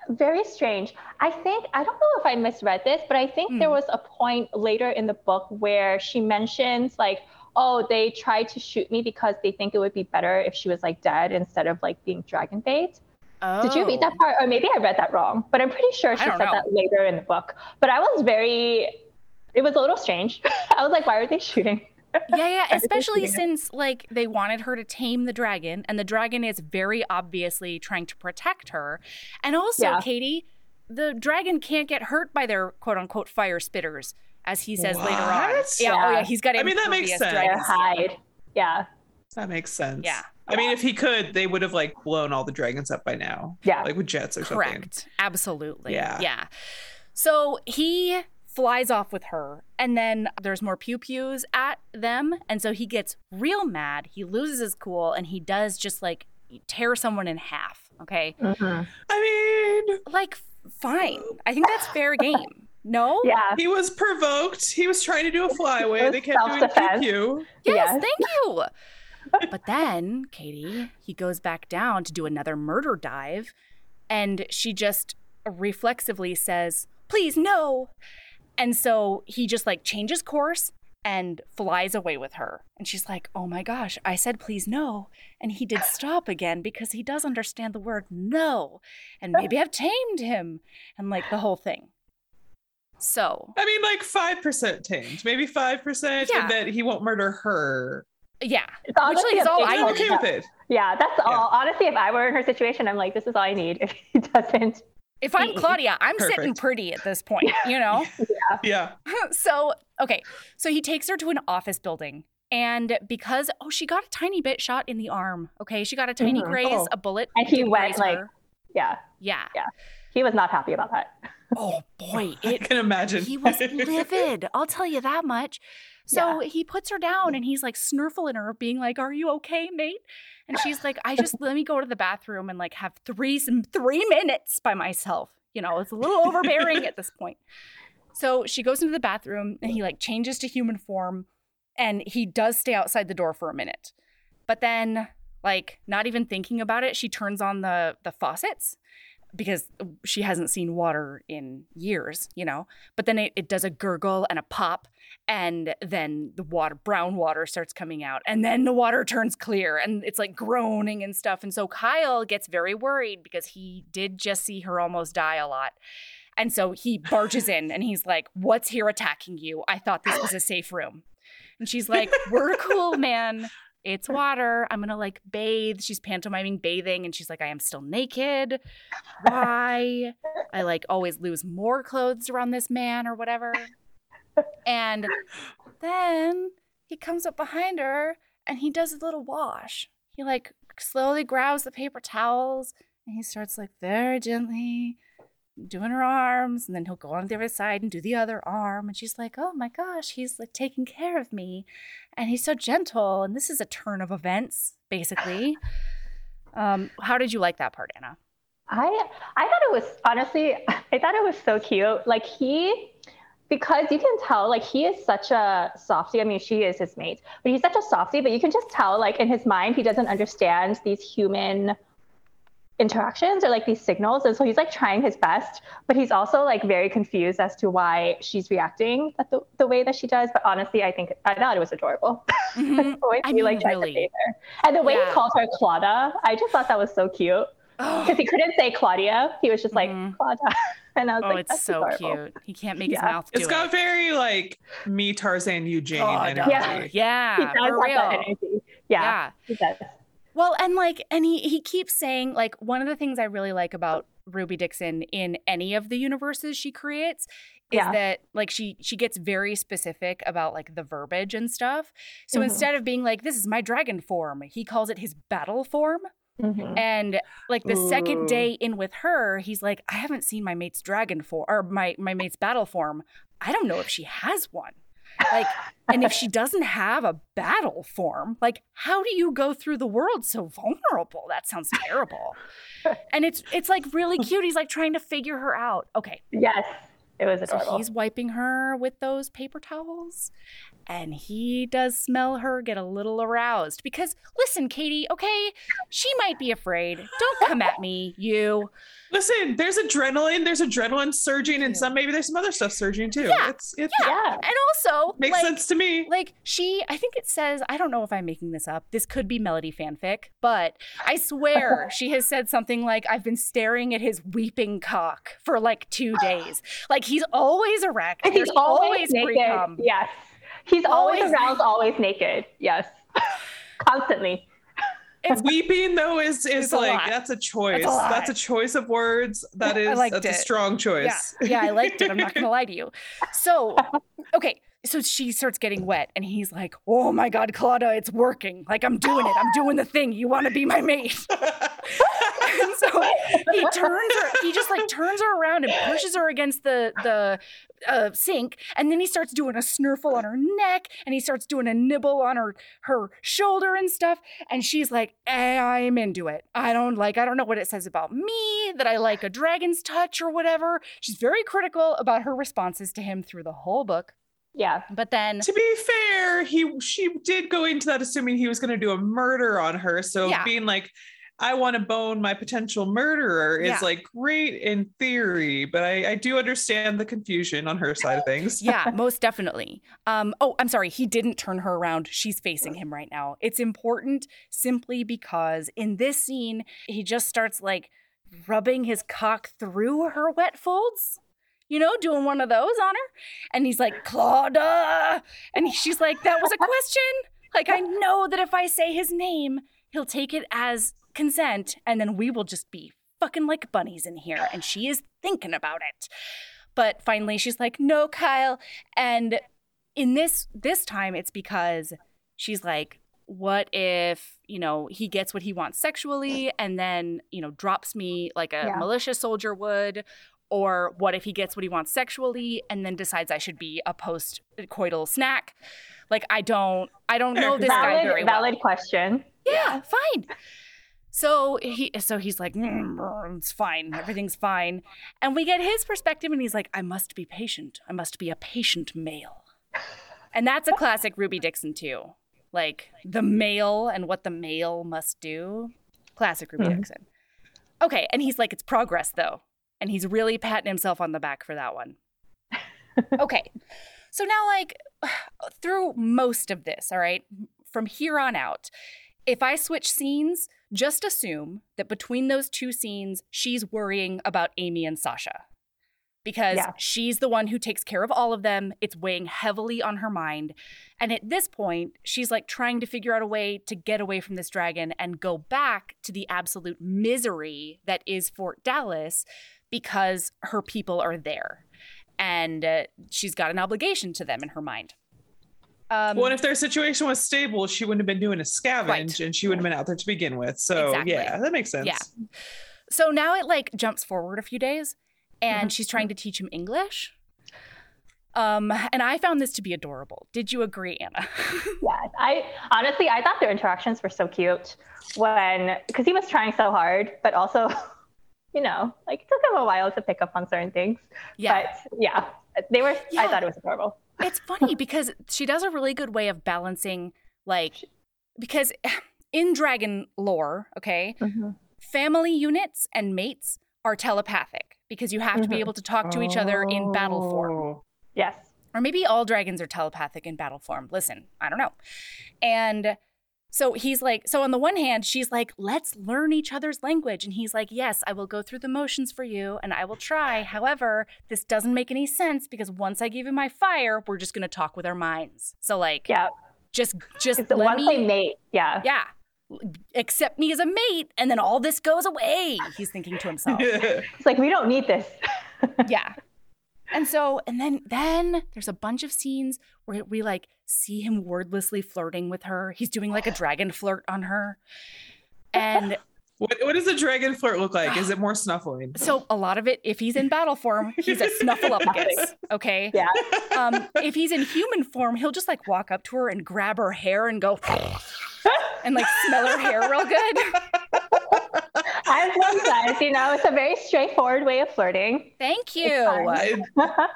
was very strange. I think, I don't know if I misread this, but I think mm. there hmm. was a point later in the book where she mentions, like, oh, they tried to shoot me because they think it would be better if she was like dead instead of like being dragon bait. Oh. Did you read that oh. part? Or maybe I read that wrong, but I'm pretty sure she said know. that later in the book. But I was very, it was a little strange. I was like, why are they shooting? yeah, yeah. Especially since like they wanted her to tame the dragon, and the dragon is very obviously trying to protect her. And also, yeah. Katee, the dragon can't get hurt by their quote unquote fire spitters, as he says what? later on. Yeah, yeah, oh yeah, he's got. I mean, that makes sense. hide. Yeah. That makes sense. Yeah. I mean, if he could, they would have like blown all the dragons up by now. Yeah. Like with jets or Correct. something. Correct. Absolutely. Yeah. Yeah. So he flies off with her. And then there's more pew pews at them. And so he gets real mad. He loses his cool and he does just like tear someone in half. Okay. Mm-hmm. I mean, like, fine. I think that's fair game. No? Yeah. He was provoked. He was trying to do a flyaway. They kept doing pew pew. Yes, yes, thank you. But then, Katee, he goes back down to do another murder dive. And she just reflexively says, Please, no. And so he just like changes course and flies away with her. And she's like, Oh my gosh, I said please no. And he did stop again because he does understand the word no. And maybe I've tamed him and like the whole thing. So I mean like five percent tamed, maybe five percent, yeah. and that he won't murder her. Yeah. It's honestly, is all I am okay with it. Yeah, that's all. Honestly, if I were in her situation, I'm like, this is all I need. If he doesn't if I'm Claudia, I'm Perfect. sitting pretty at this point, you know? yeah. yeah. so, okay. So he takes her to an office building. And because, oh, she got a tiny bit shot in the arm. Okay. She got a tiny mm-hmm. graze, oh. a bullet. And he went like, her. yeah. Yeah. Yeah. He was not happy about that. oh, boy. It, I can imagine. He was livid. I'll tell you that much. So yeah. he puts her down and he's like snurfling her, being like, Are you okay, mate? And she's like, I just let me go to the bathroom and like have three some three minutes by myself. You know, it's a little overbearing at this point. So she goes into the bathroom and he like changes to human form and he does stay outside the door for a minute. But then like not even thinking about it, she turns on the the faucets because she hasn't seen water in years, you know. But then it, it does a gurgle and a pop, and then the water, brown water, starts coming out, and then the water turns clear, and it's like groaning and stuff. And so Kyle gets very worried because he did just see her almost die a lot. And so he barges in and he's like, What's here attacking you? I thought this was a safe room. And she's like, We're cool, man it's water. I'm gonna like bathe. She's pantomiming bathing, and she's like, I am still naked. Why? I like always lose more clothes around this man or whatever. And then he comes up behind her and he does a little wash. He like slowly grabs the paper towels and he starts like very gently doing her arms, and then he'll go on the other side and do the other arm. And she's like, oh my gosh, he's like taking care of me. And he's so gentle. And this is a turn of events, basically. Um, how did you like that part, Anna? I I thought it was honestly, I thought it was so cute. Like he because you can tell like he is such a softy. I mean, she is his mate, but he's such a softy, but you can just tell like in his mind he doesn't understand these human interactions or like these signals and so he's like trying his best but he's also like very confused as to why she's reacting the, the way that she does but honestly i think i thought it was adorable mm-hmm. the way I mean, like really. and the way yeah. he called her claudia i just thought that was so cute because he couldn't say claudia he was just like mm-hmm. claudia and i was oh, like it's so adorable. cute he can't make yeah. his mouth It's got it. very like me tarzan eugene oh, energy. yeah yeah he does for real. yeah, yeah he does well, and like, and he he keeps saying like one of the things I really like about Ruby Dixon in any of the universes she creates is yeah. that like she she gets very specific about like the verbiage and stuff. So mm-hmm. instead of being like this is my dragon form, he calls it his battle form. Mm-hmm. And like the Ooh. second day in with her, he's like, I haven't seen my mate's dragon form or my my mate's battle form. I don't know if she has one. Like, and if she doesn't have a battle form, like, how do you go through the world so vulnerable? That sounds terrible. and it's it's like really cute. He's like trying to figure her out. Okay. Yes. It was adorable. So he's wiping her with those paper towels and he does smell her get a little aroused because listen katee okay? She might be afraid. Don't come at me you. Listen there's adrenaline there's adrenaline surging and some maybe there's some other stuff surging too. Yeah, it's, it's yeah. yeah. and also makes like, sense to me. like she i think it says i don't know if i'm making this up this could be melody fanfic but i swear she has said something like i've been staring at his weeping cock for like two days. Like he's always erect he's There's always, always naked. yes He's always, always aroused, always naked. Yes. Constantly. It's, Weeping though is is like that's a choice. That's a, that's a, choice of words. That is that's it. a strong choice. Yeah. yeah, I liked it. I'm not gonna lie to you. So okay, so she starts getting wet and he's like, Oh my god, Claudia, it's working. Like I'm doing it. I'm doing the thing. You wanna be my mate. and so he turns her, he just like turns her around and pushes her against the the uh, sink, and then he starts doing a snurfle on her neck, and he starts doing a nibble on her her shoulder and stuff, and she's like, eh, "I'm into it. I don't like. I don't know what it says about me that I like a dragon's touch or whatever." She's very critical about her responses to him through the whole book. Yeah. But then To be fair, he she did go into that assuming he was going to do a murder on her. So yeah. being like I want to bone my potential murderer is yeah. like great in theory, but I, I, do understand the confusion on her side of things. yeah, most definitely. Um, oh, I'm sorry, he didn't turn her around. She's facing him right now. It's important simply because in this scene, he just starts like rubbing his cock through her wet folds. You know, doing one of those on her. And he's like, Claudia. And she's like, that was a question. Like, I know that if I say his name, he'll take it as consent, and then we will just be fucking like bunnies in here. And she is thinking about it. But finally, she's like, no, Kyle. And in this this time, it's because she's like, what if you know he gets what he wants sexually and then you know drops me like a yeah. militia soldier would or what if he gets what he wants sexually and then decides i should be a post coital snack like i don't i don't know this valid, guy very well valid question yeah fine so he so he's like, mm, it's fine, everything's fine. And we get his perspective and he's like, I must be patient. I must be a patient male. And that's a classic Ruby Dixon too. Like the male and what the male must do. Classic Ruby mm-hmm. Dixon. Okay, and he's like, it's progress though. And he's really patting himself on the back for that one. okay. So now, like, through most of this, all right, from here on out, if I switch scenes, just assume that between those two scenes, she's worrying about Amy and Sasha because yeah. she's the one who takes care of all of them. It's weighing heavily on her mind. And at this point, she's like trying to figure out a way to get away from this dragon and go back to the absolute misery that is Fort Dallas because her people are there. And uh, she's got an obligation to them in her mind. Um, well, if their situation was stable, she wouldn't have been doing a scavenge right. and she wouldn't have been out there to begin with. So, exactly. yeah, that makes sense. Yeah. So now it like jumps forward a few days and mm-hmm. she's trying to teach him English. Um, and I found this to be adorable. Did you agree, Anna? yes, I honestly I thought their interactions were so cute when because he was trying so hard, but also, you know, like it took him a while to pick up on certain things. Yeah, but yeah, they were. Yeah. I thought it was adorable. It's funny because she does a really good way of balancing, like, because in dragon lore, okay, mm-hmm. family units and mates are telepathic because you have mm-hmm. to be mm-hmm. able to talk to each other in battle form. Oh. Yes. Or maybe all dragons are telepathic in battle form. Listen, I don't know. And so he's like, so on the one hand, she's like, let's learn each other's language. And he's like, yes, I will go through the motions for you and I will try. However, this doesn't make any sense because once I give you my fire, we're just going to talk with our minds. So, like, yeah, just, just it's the one me, mate. Yeah. Yeah accept me as a mate and then all this goes away he's thinking to himself it's like we don't need this yeah and so and then then there's a bunch of scenes where we like see him wordlessly flirting with her he's doing like a dragon flirt on her and what, what does a dragon flirt look like? Is it more snuffling? So a lot of it, if he's in battle form, he's a snuffle snuffleupagus. Okay. Yeah. Um, if he's in human form, he'll just like walk up to her and grab her hair and go and like smell her hair real good. I love that. You know, it's a very straightforward way of flirting. Thank you.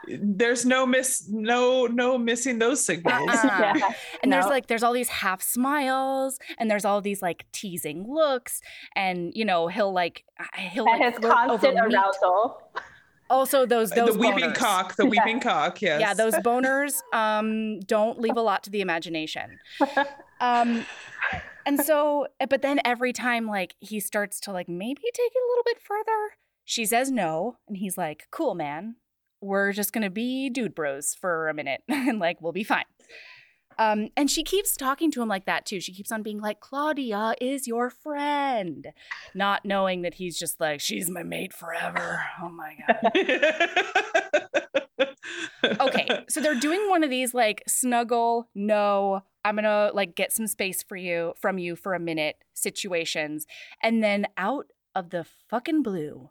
there's no miss, no, no missing those signals. Uh-uh. Yeah. And no. there's like, there's all these half smiles, and there's all these like teasing looks, and you know, he'll like, he'll and like his constant arousal. Also, those those the weeping boners. cock, the weeping cock, yes. Yeah, those boners um, don't leave a lot to the imagination. Um, and so, eh, but then every time like he starts to like maybe take it a little bit further, she says no, and he's like, "Cool, man. We're just gonna be dude bros for a minute, and like we'll be fine." Um, and she keeps talking to him like that too. She keeps on being like, Claudia is your friend, not knowing that he's just like, she's my mate forever. Oh my God. okay, so they're doing one of these like snuggle, no, I'm gonna like get some space for you from you for a minute situations. And then out of the fucking blue,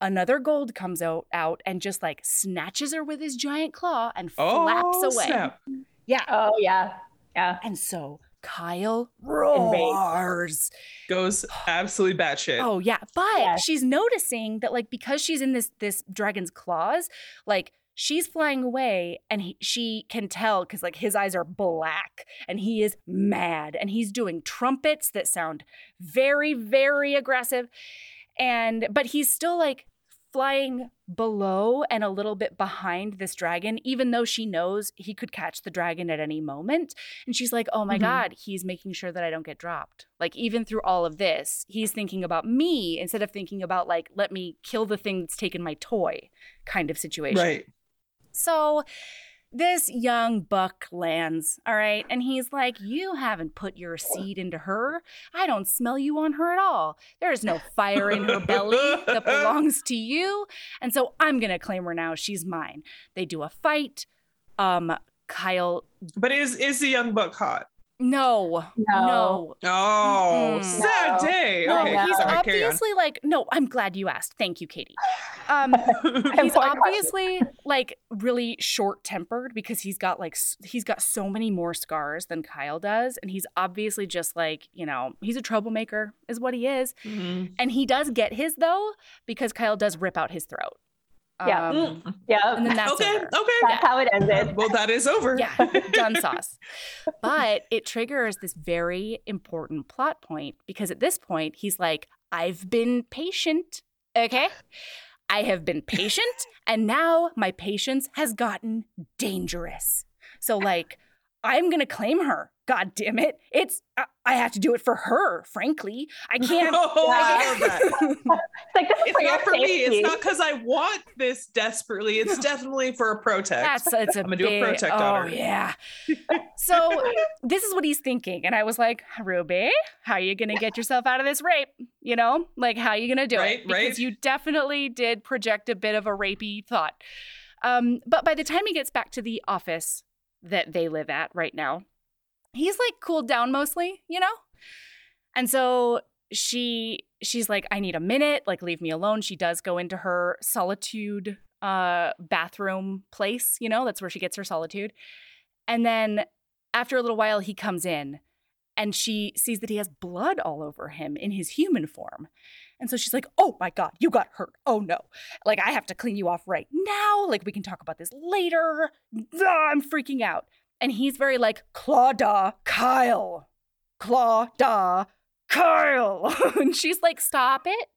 another gold comes out out and just like snatches her with his giant claw and oh, flaps oh, away. Snap. Yeah. Oh yeah. Yeah. And so Kyle roars. Goes absolutely batshit. Oh yeah. But yes. she's noticing that like because she's in this this dragon's claws, like she's flying away and he, she can tell because like his eyes are black and he is mad and he's doing trumpets that sound very very aggressive and but he's still like flying below and a little bit behind this dragon even though she knows he could catch the dragon at any moment and she's like oh my mm-hmm. god he's making sure that i don't get dropped. Like even through all of this he's thinking about me instead of thinking about like let me kill the thing that's taken my toy kind of situation. Right so this young buck lands, all right, and he's like, You haven't put your seed into her. I don't smell you on her at all. There is no fire in her belly that belongs to you. And so I'm going to claim her now. She's mine. They do a fight. Um, Kyle. But is is the young buck hot? No, no, no. Oh, mm-hmm. sad day. No, okay. he's Sorry, obviously like. No, I'm glad you asked. Thank you, Katee. Um, he's obviously like really short tempered because he's got like he's got so many more scars than Kyle does, and he's obviously just like you know he's a troublemaker is what he is, mm-hmm. and he does get his though because Kyle does rip out his throat. Yeah. Um, yeah. And then that's okay. Over. Okay. That's yeah. how it ended. Well, that is over. Yeah. Done sauce. but it triggers this very important plot point because at this point, he's like, I've been patient. Okay. I have been patient and now my patience has gotten dangerous. So, like, I'm going to claim her. God damn it. It's, I, I, have to do it for her, frankly. I can't. Oh, I it's like, it's not for me. It's not because I want this desperately. It's definitely for a protect. That's, it's a I'm going to do a protect oh, on her. yeah. so this is what he's thinking. And I was like, Ruby, how are you going to get yourself out of this rape? You know, like, how are you going to do right, it? Because right. you definitely did project a bit of a rapey thought. Um, but by the time he gets back to the office, that they live at right now, he's like cooled down mostly, you know? And so she she's like, I need a minute, like leave me alone. She does go into her solitude uh bathroom place, you know, that's where she gets her solitude. And then after a little while he comes in and she sees that he has blood all over him in his human form. And so she's like, "Oh my god, you got hurt. Oh no. Like I have to clean you off right now. Like we can talk about this later. Ah, I'm freaking out." And he's very like, "Claudia, Kyle. Claudia, Kyle." and she's like, "Stop it.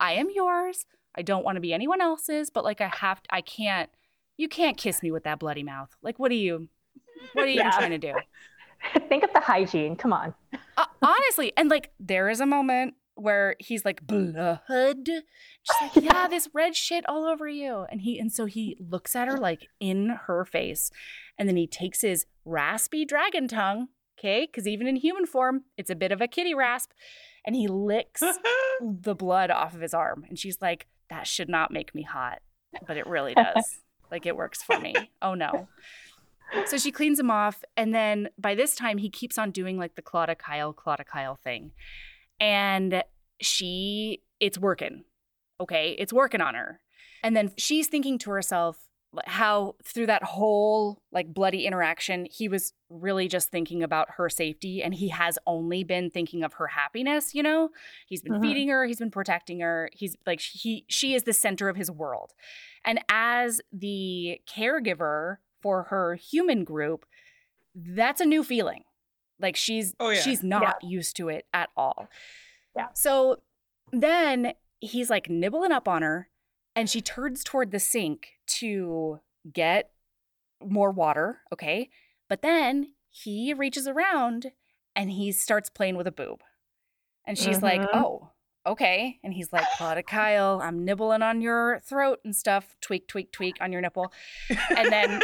I am yours. I don't want to be anyone else's, but like I have to, I can't you can't kiss me with that bloody mouth. Like what are you what are you yeah. trying to do?" Think of the hygiene. Come on. Uh, honestly, and like there is a moment where he's like blood she's like yeah this red shit all over you and he and so he looks at her like in her face and then he takes his raspy dragon tongue okay? Because even in human form it's a bit of a kitty rasp. And he licks the blood off of his arm. And she's like that should not make me hot. But it really does. Like it works for me. Oh no. So she cleans him off. And then by this time he keeps on doing like the claudia kyle claudia kyle thing. And she it's working okay? It's working on her. And then she's thinking to herself how through that whole like bloody interaction he was really just thinking about her safety and he has only been thinking of her happiness you know he's been uh-huh. feeding her he's been protecting her he's like he she is the center of his world and as the caregiver for her human group that's a new feeling like she's oh, yeah. she's not yeah. used to it at all yeah. So then he's like nibbling up on her and she turns toward the sink to get more water, okay? But then he reaches around and he starts playing with a boob. And she's mm-hmm. like, "Oh, okay." And he's like, "Claudia Kyle, I'm nibbling on your throat and stuff, tweak tweak tweak on your nipple." And then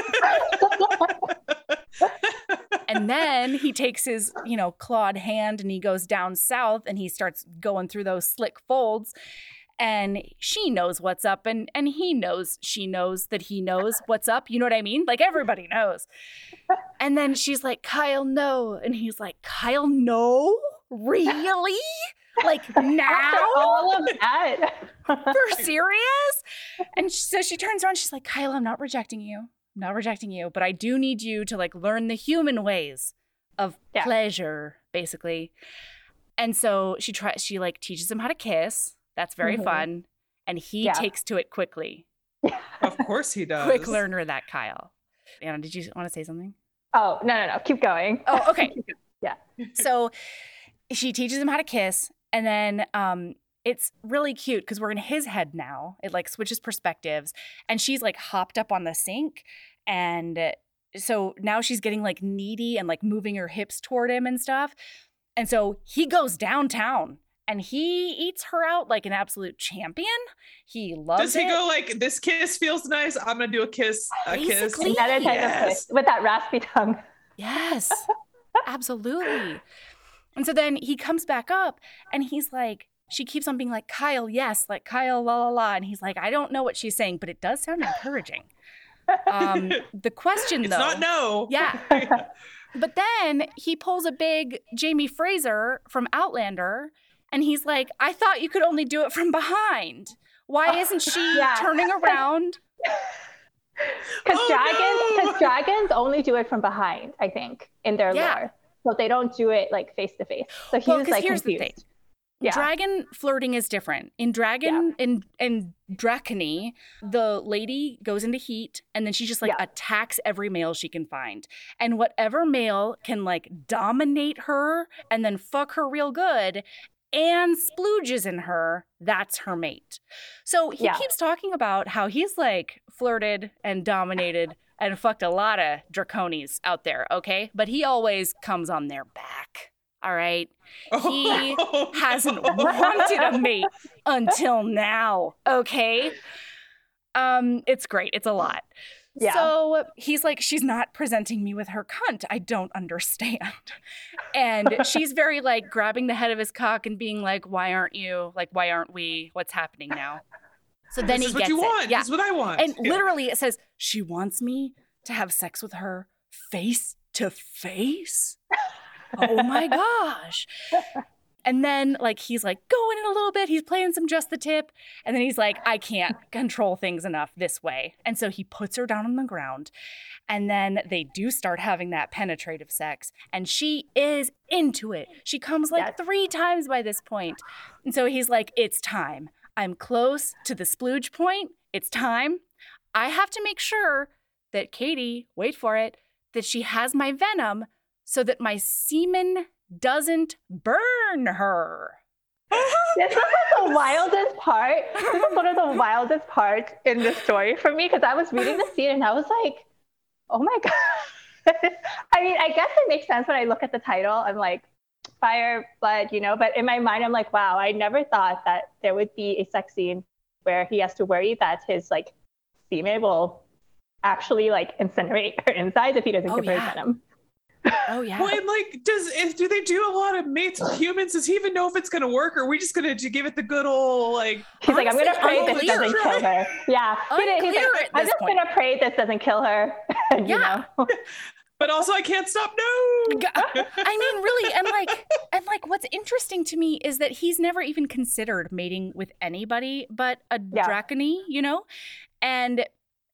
and then he takes his, you know, clawed hand and he goes down south and he starts going through those slick folds. And she knows what's up, and and he knows she knows that he knows what's up. You know what I mean? Like everybody knows. And then she's like, Kyle, no. And he's like, Kyle, no? Really? Like now? After all of that. For serious? And so she turns around, she's like, Kyle, I'm not rejecting you i'm not rejecting you, but I do need you to like learn the human ways of yeah. pleasure, basically. And so she tries, she like teaches him how to kiss. That's very mm-hmm. fun. And he yeah. takes to it quickly. of course he does. Quick learner, that Kyle. Anna, did you want to say something? Oh, no, no, no. Keep going. Oh, okay. yeah. So she teaches him how to kiss. And then um, it's really cute because we're in his head now. It like switches perspectives, and she's like hopped up on the sink, and so now she's getting like needy and like moving her hips toward him and stuff. And so he goes downtown and he eats her out like an absolute champion. He loves Does he it. go like this kiss feels nice? I'm gonna do a kiss, a Basically, kiss. yes. with that raspy tongue. Yes. absolutely. And so then he comes back up and he's like, she keeps on being like, Kyle, yes, like Kyle, la la la. And he's like, I don't know what she's saying, but it does sound encouraging. um, the question it's though. not no. Yeah. but then he pulls a big Jamie Fraser from Outlander and he's like, I thought you could only do it from behind. Why isn't she yeah. turning around? Because oh, dragons, because no! dragons only do it from behind, I think, in their yeah. lore. So they don't do it like face to face. So he well, was like here's confused. The thing. Yeah. Dragon flirting is different. In Dragon yeah. in in Drakoni, the lady goes into heat and then she just like yeah. attacks every male she can find. And whatever male can like dominate her and then fuck her real good and splooges in her, that's her mate. So he yeah. keeps talking about how he's like flirted and dominated and fucked a lot of drakonis out there, okay? But he always comes on their back. All right. He oh, hasn't wanted a mate until now. Okay. Um, it's great. It's a lot. Yeah. So he's like, she's not presenting me with her cunt. I don't understand. And she's very like grabbing the head of his cock and being like, why aren't you? Like, why aren't we? What's happening now? So then this he gets what you it. want. Yeah. This is what I want. And yeah. literally it says, she wants me to have sex with her face to face oh my gosh. And then like he's like going in a little bit, he's playing some just the tip, and then he's like, I can't control things enough this way. And so he puts her down on the ground. And then they do start having that penetrative sex, and she is into it. She comes like yes. three times by this point. And so he's like, It's time. I'm close to the splooge point. It's time. I have to make sure that Katee, wait for it, that she has my venom so that my semen doesn't burn her. this was like the wildest part. This is one of the wildest parts in the story for me because I was reading the scene and I was like, oh my God. I mean, I guess it makes sense when I look at the title. I'm like, fire, blood, you know, but in my mind, I'm like, wow, I never thought that there would be a sex scene where he has to worry that his like semen will actually like incinerate her insides if he doesn't oh, give yeah. her venom. Oh yeah. Well, and like, does if do they do a lot of mates with humans? Does he even know if it's gonna work, or are we just gonna give it the good old like? He's like, I'm gonna pray this doesn't kill her. Yeah. He's like, I'm just point. gonna pray this doesn't kill her. yeah. but also I can't stop. No. Uh, I mean, really, and like, and like, what's interesting to me is that he's never even considered mating with anybody but a yeah. Drakoni, you know, and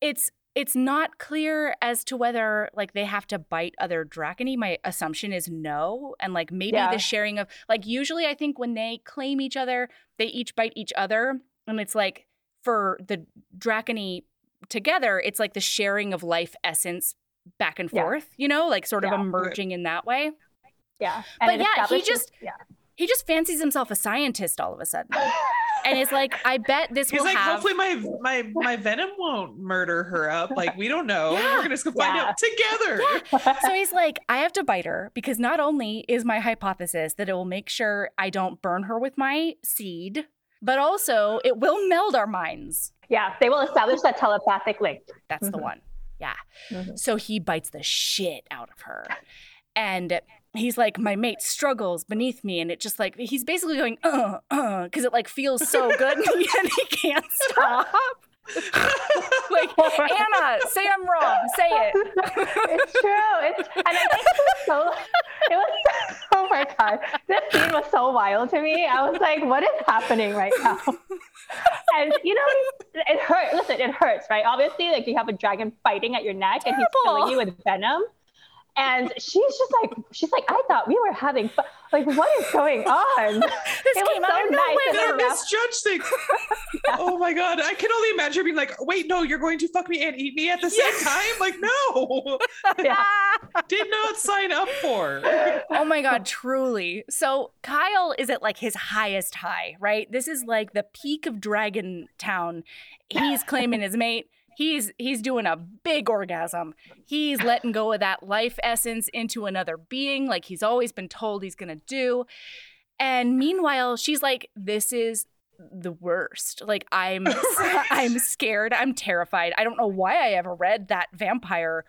it's it's not clear as to whether like they have to bite other Drakoni. My assumption is no. And like maybe yeah. the sharing of like usually I think when they claim each other, they each bite each other. And it's like for the Drakoni together, it's like the sharing of life essence back and forth, yeah. you know, like sort of yeah. emerging in that way. Yeah. And but yeah, he just yeah. He just fancies himself a scientist all of a sudden. and it's like, I bet this He's will like, have. Hopefully, my my my venom won't murder her up. Like we don't know. Yeah. We're gonna just go find yeah. out together. Yeah. so he's like, I have to bite her because not only is my hypothesis that it will make sure I don't burn her with my seed, but also it will meld our minds. Yeah, they will establish that telepathic link. That's mm-hmm. the one. Yeah. Mm-hmm. So he bites the shit out of her. And he's like, my mate struggles beneath me, and it just like he's basically going, uh, uh, because it like feels so good, and he can't stop. like Anna, say I'm wrong. Say it. it's true. It's and I think it was so. It was oh my god. This scene was so wild to me. I was like, what is happening right now? And you know, it hurt. Listen, it hurts, right? Obviously, like you have a dragon fighting at your neck, Terrible. and he's killing you with venom. And she's just like, she's like, I thought we were having fun. Like, what is going on? this it came out so of nowhere. Misjudged things. yeah. Oh my God. I can only imagine being like, wait, no, you're going to fuck me and eat me at the yes. same time? Like, no. yeah. Did not sign up for. oh my God, truly. So Kyle is at like his highest high, right? This is like the peak of Dragon Town. He's claiming his mate he's he's doing a big orgasm. He's letting go of that life essence into another being like he's always been told he's going to do. And meanwhile, she's like this is the worst. Like I'm I'm scared. I'm terrified. I don't know why I ever read that vampire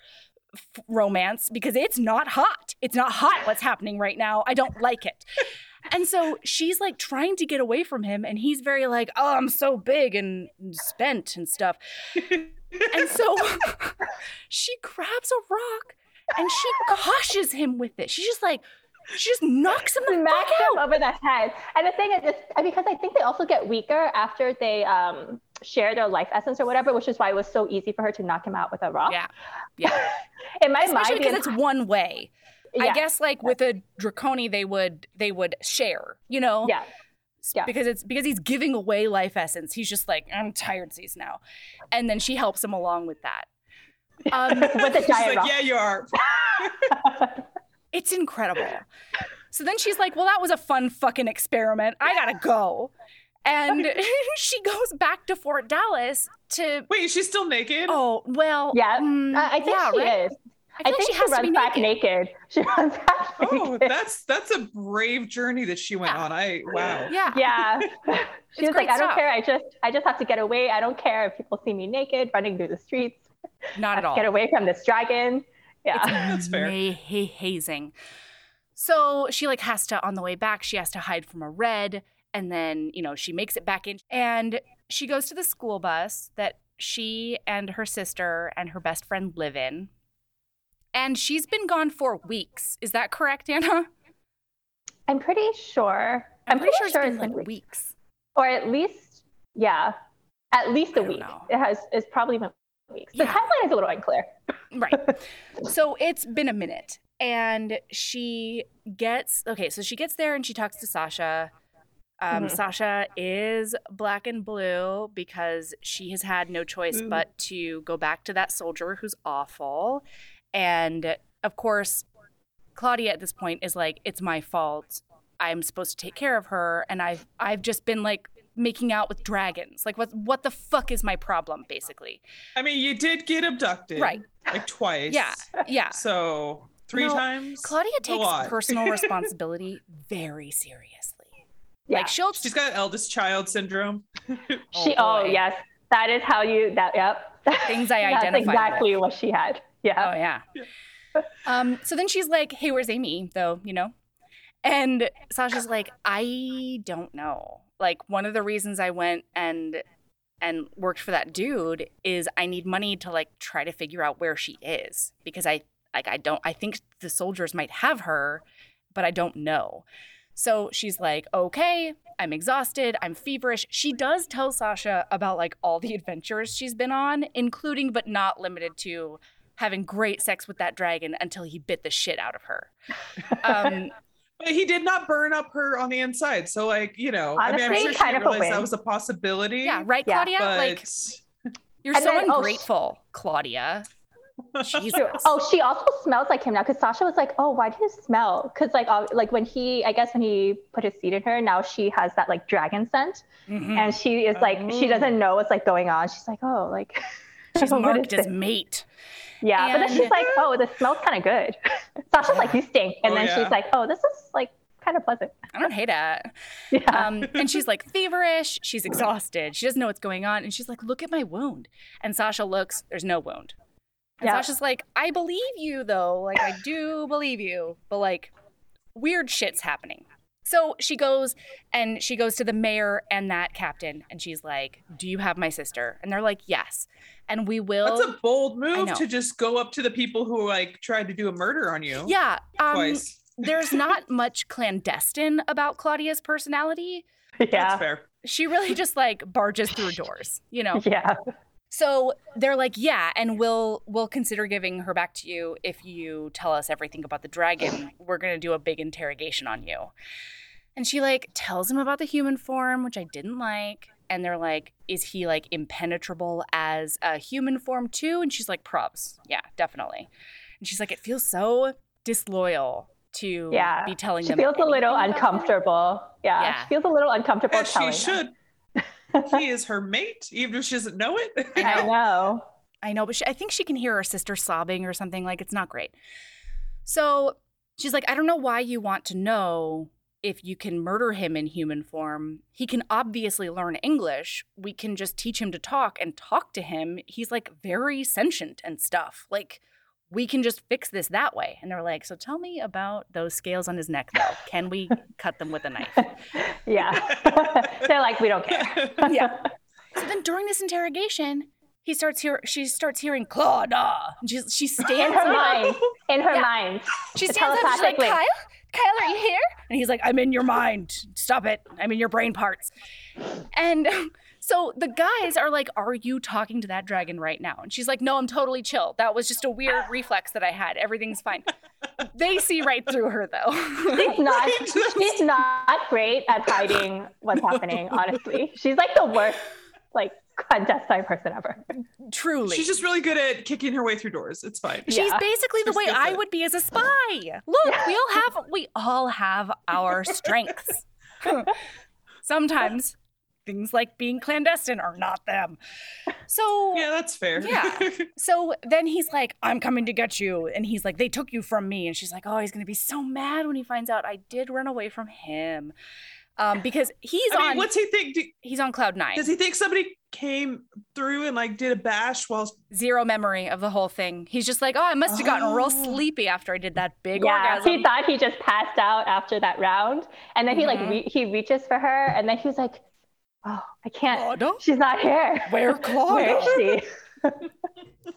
f- romance because it's not hot. It's not hot what's happening right now. I don't like it. And so she's like trying to get away from him, and he's very like, Oh, I'm so big and spent and stuff and so she grabs a rock and she cautious him with it. She's just like, she just knocks him the Smacks him over the head. And the thing is, just, because I think they also get weaker after they um, share their life essence or whatever, which is why it was so easy for her to knock him out with a rock. Yeah, yeah. In my Especially mind, because it's one way. Yeah. I guess like with a drakoni, they would they would share. You know. Yeah yeah. because it's because he's giving away life essence. He's just like, I'm tired these now, and then she helps him along with that. Um, with the giant like, yeah, you are. it's incredible. So then she's like, well, that was a fun fucking experiment. I gotta go. And she goes back to Fort Dallas to. Wait, she's still naked? Oh, well. Yeah, um, I think yeah, she right? is. I, I think, she, she runs back naked. naked. She runs back oh, naked. that's that's a brave journey that she went yeah. on. I wow. Yeah. Yeah. she was like, I don't care. I just I just have to get away. I don't care if people see me naked running through the streets. Not at all. Get away from this dragon. Yeah. It's that's fair. Hazing. So she like has to on the way back, she has to hide from a red. And then, you know, she makes it back in and she goes to the school bus that she and her sister and her best friend live in and she's been gone for weeks. Is that correct, Anna? I'm pretty sure. I'm, I'm pretty, pretty, sure, it's been, like weeks. Or at least, yeah, at least a week. Know. It has, it's probably been weeks. The yeah. timeline is a little unclear. right. So it's been a minute. And she gets, okay, so she gets there and she talks to Sasha. Um, mm-hmm. Sasha is black and blue because she has had no choice Ooh. but to go back to that soldier who's awful. And of course, Claudia at this point is like, it's my fault. I'm supposed to take care of her. And I've I've just been like making out with dragons. Like what what the fuck is my problem, basically? I mean, you did get abducted. Right. Like twice. Yeah. Yeah. So three no, times. Claudia takes personal responsibility very seriously. Yeah. Like she'll She's got eldest child syndrome. she oh, oh yes. That is how you that yep. Things I identify. That's exactly with. what she had. Yeah. Oh yeah. um, so then she's like, Hey, where's Amy? Though, you know? And Sasha's like, I don't know. Like one of the reasons I went and and worked for that dude is I need money to like try to figure out where she is because I like I don't I think the soldiers might have her, but I don't know. So she's like, "Okay, I'm exhausted, I'm feverish." She does tell Sasha about like all the adventures she's been on, including but not limited to having great sex with that dragon until he bit the shit out of her. Um, but he did not burn up her on the inside. So, like, you know, Honestly, I mean, I'm sure she realized that was a possibility. Yeah, right, Claudia? But... Like, you're and so then, ungrateful, oh, Claudia. Jesus. Oh, she also smells like him now because Sasha was like, "Oh, why do you smell?" Because like, uh, like when he, I guess when he put his seed in her, now she has that like dragon scent, mm-hmm. and she is like, she oh. doesn't know what's like going on. She's like, "Oh, like she's marked as mate." Yeah, and... but then she's like, "Oh, this smells kind of good." Sasha's like, "You stink," and oh, then yeah. she's like, "Oh, this is like kind of pleasant." I don't hate it. Yeah. Um, and she's like feverish. She's exhausted. She doesn't know what's going on, and she's like, "Look at my wound." And Sasha looks. There's no wound. And yeah. Sasha's like, "I believe you, though. Like, I do believe you, but like, weird shit's happening." So she goes and she goes to the mayor and that captain, and she's like, "Do you have my sister?" And they're like, "Yes." and we will. That's a bold move to just go up to the people who like tried to do a murder on you. Yeah, um, twice. there's not much clandestine about Claudia's personality. Yeah, that's fair. She really just like barges through doors, you know. Yeah. So they're like, yeah, and we'll we'll consider giving her back to you if you tell us everything about the dragon. We're gonna do a big interrogation on you. And she like tells him about the human form, which I didn't like and they're like, is he like impenetrable as a human form too? And she's like, probs. Yeah, definitely. And she's like, it feels so disloyal to yeah. be telling she them. She feels a little uncomfortable. Yeah, yeah, She feels a little uncomfortable As telling she should. he is her mate, even if she doesn't know it. I know. I know. I know, but she, I think she can hear her sister sobbing or something. Like, it's not great. So she's like, I don't know why you want to know if you can murder him in human form, he can obviously learn English. We can just teach him to talk and talk to him. He's like very sentient and stuff. Like, we can just fix this that way. And they're like, so tell me about those scales on his neck, though. Can we cut them with a knife? yeah. they're like, we don't care. yeah. So then during this interrogation, he starts hear she starts hearing Claudia. She she stands in her up. mind. In her yeah. mind. She stands up. She's like, Kyle, Kyle, are you here? And he's like, I'm in your mind. Stop it. I'm in your brain parts. And so the guys are like, Are you talking to that dragon right now? And she's like, No, I'm totally chill. That was just a weird reflex that I had. Everything's fine. They see right through her though. She's not she's not great at hiding what's happening, honestly. She's like the worst like clandestine person ever. Truly. She's just really good at kicking her way through doors. It's fine. She's yeah. basically the way I would be as a spy. Look, yeah. we all have we all have our strengths. Sometimes things like being clandestine are not them. So Yeah, that's fair. yeah. So then he's like, I'm coming to get you. And he's like, they took you from me. And she's like, Oh, he's gonna be so mad when he finds out I did run away from him um, because he's I mean, on. What's he think? Do, he's on cloud nine. Does he think somebody came through and like did a bash while zero memory of the whole thing? He's just like, oh, I must have gotten oh. real sleepy after I did that big yeah, orgasm. he thought he just passed out after that round, and then mm-hmm. he like mm-hmm. re- he reaches for her, and then he was like, oh, I can't. Claudia? She's not here. Where Claudia? Where is she?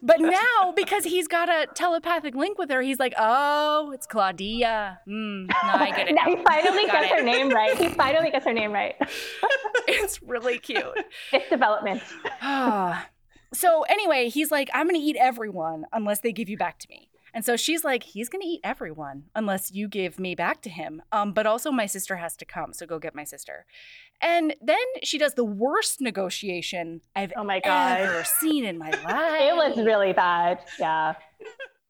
but now, because he's got a telepathic link with her, he's like, oh, it's Claudia. Mm, no, I get it. now. he finally got gets it. her name right. He finally gets her name right. it's really cute. It's development. so, anyway, he's like, I'm going to eat everyone unless they give you back to me. And so she's like, he's going to eat everyone unless you give me back to him. Um, but also, my sister has to come. So go get my sister. And then she does the worst negotiation I've oh my God. ever seen in my life. It was really bad. Yeah.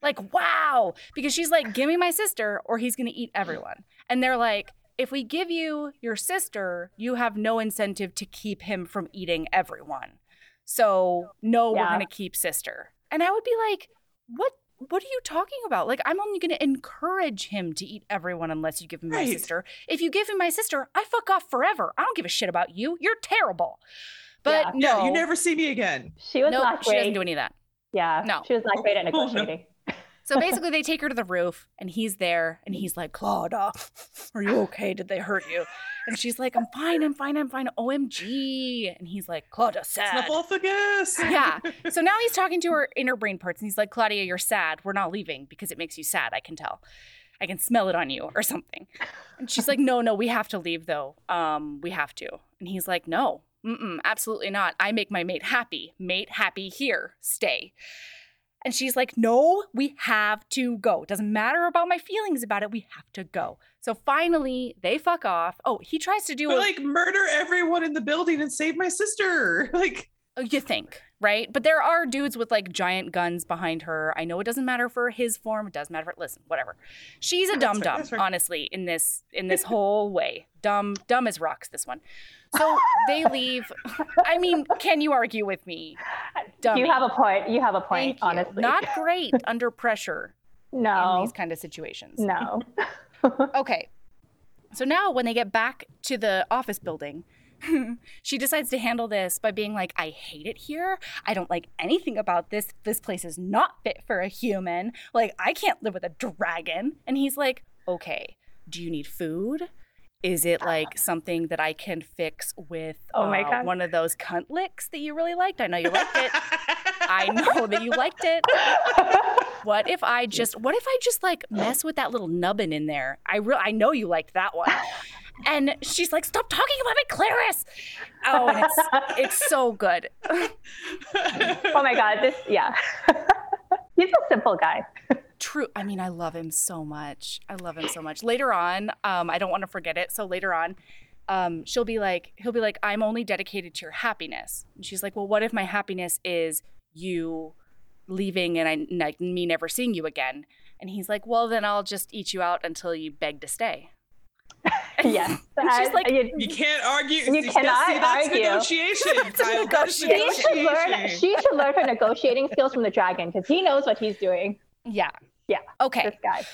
like, wow. Because she's like, give me my sister or he's going to eat everyone. And they're like, if we give you your sister, you have no incentive to keep him from eating everyone. So, no, yeah. we're going to keep sister. And I would be like, what what are you talking about? Like, I'm only going to encourage him to eat everyone unless you give him right. my sister. If you give him my sister, I fuck off forever. I don't give a shit about you. You're terrible. But yeah. no, yeah, you never see me again. She was nope, not great. She doesn't do any of that. Yeah, no, she was not great at negotiating. So basically, they take her to the roof, and he's there, and he's like, Claudia, are you okay? Did they hurt you? And she's like, I'm fine, I'm fine, I'm fine. OMG. And he's like, Claudia, sad. Snuffleupagus. yeah. So now he's talking to her inner brain parts, and he's like, Claudia, you're sad. We're not leaving because it makes you sad. I can tell. I can smell it on you or something. And she's like, No, no, we have to leave though. Um, we have to. And he's like, No, absolutely not. I make my mate happy. Mate happy here. Stay. And she's like, No, we have to go. It doesn't matter about my feelings about it. We have to go. So finally, they fuck off. Oh, he tries to do but, a- like murder everyone in the building and save my sister. Like, oh, you think, right? But there are dudes with like giant guns behind her. I know it doesn't matter for his form. It does matter for listen, whatever. She's a dumb dumb, right, honestly, in this in this whole way. Dumb, dumb as rocks. This one. So they leave. I mean, can you argue with me? Dummy. You have a point. You have a point, honestly. Not great under pressure. No. In these kind of situations. No. okay. So now when they get back to the office building, she decides to handle this by being like, I hate it here. I don't like anything about this. This place is not fit for a human. Like, I can't live with a dragon. And he's like, Okay, do you need food? Is it like something that I can fix with oh my uh, God. one of those cunt licks that you really liked? I know you liked it. I know that you liked it. What if I just what if I just like mess with that little nubbin in there? I re- I know you liked that one. And she's like, "Stop talking about it, Clarice." Oh, and it's it's so good. oh my god, this yeah. He's a simple guy true. I mean, I love him so much. I love him so much. Later on, um, I don't want to forget it. So later on, um, she'll be like, he'll be like, I'm only dedicated to your happiness. And she's like, well, what if my happiness is you leaving and I like me never seeing you again? And he's like, well, then I'll just eat you out until you beg to stay. Yes. She's like, you, you, can't argue. You cannot see, that's argue. Negotiation. negotiation. She, should learn, she should learn her negotiating skills from the dragon because he knows what he's doing. Yeah. Yeah. Okay. This guy.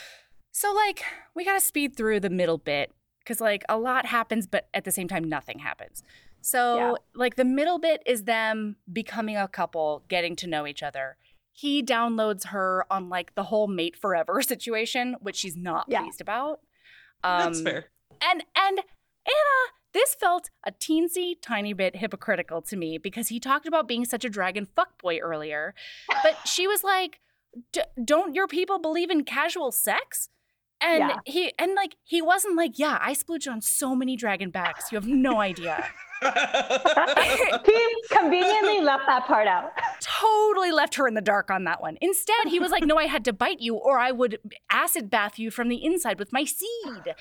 So like we gotta speed through the middle bit because like a lot happens, but at the same time nothing happens. So yeah. like the middle bit is them becoming a couple, getting to know each other. He downloads her on like the whole mate forever situation, which she's not yeah. pleased about. Um, That's fair. And and Hannah, this felt a teensy tiny bit hypocritical to me because he talked about being such a dragon fuckboy earlier, but she was like, don't your people believe in casual sex? And yeah. he and like he wasn't like, yeah, I splooged on so many dragon backs. You have no idea. he conveniently left that part out. Totally left her in the dark on that one. Instead, he was like, No, I had to bite you, or I would acid bath you from the inside with my seed.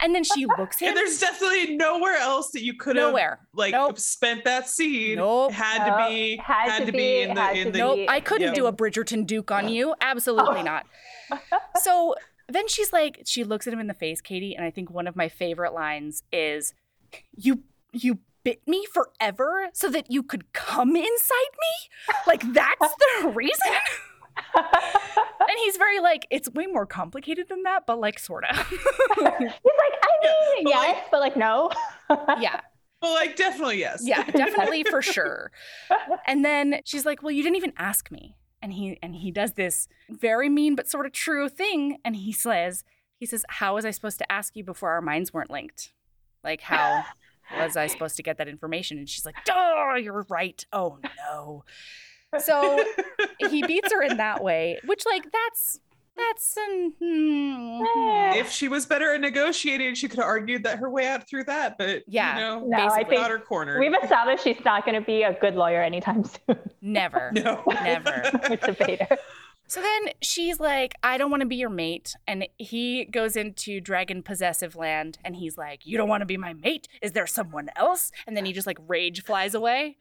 And then she looks at him. And there's definitely nowhere else that you could have nowhere. like nope. spent that seed. Nope. Had nope. to be had, had to, be, be in the in the Nope. I couldn't do a Bridgerton Duke on you. Absolutely oh. not. So then she's like, she looks at him in the face, Katee, and I think one of my favorite lines is, "You, you bit me forever so that you could come inside me? Like that's the reason?" and he's very like, it's way more complicated than that, but like sorta. he's like, I mean, yeah, yes, like, but like no. yeah. Well, like definitely yes. Yeah, definitely for sure. And then she's like, "Well, you didn't even ask me." and he and he does this very mean but sort of true thing and he says he says how was i supposed to ask you before our minds weren't linked like how was i supposed to get that information and she's like oh you're right oh no So he beats her in that way, which like that's that's an, hmm. if she was better at negotiating, she could have argued that her way out through that. But yeah, you know, no, I think her corner. We've established she's not going to be a good lawyer anytime soon. Never, no, never. It's a debater. So then she's like, I don't want to be your mate. And he goes into dragon possessive land and he's like, You don't want to be my mate? Is there someone else? And then he just like rage flies away.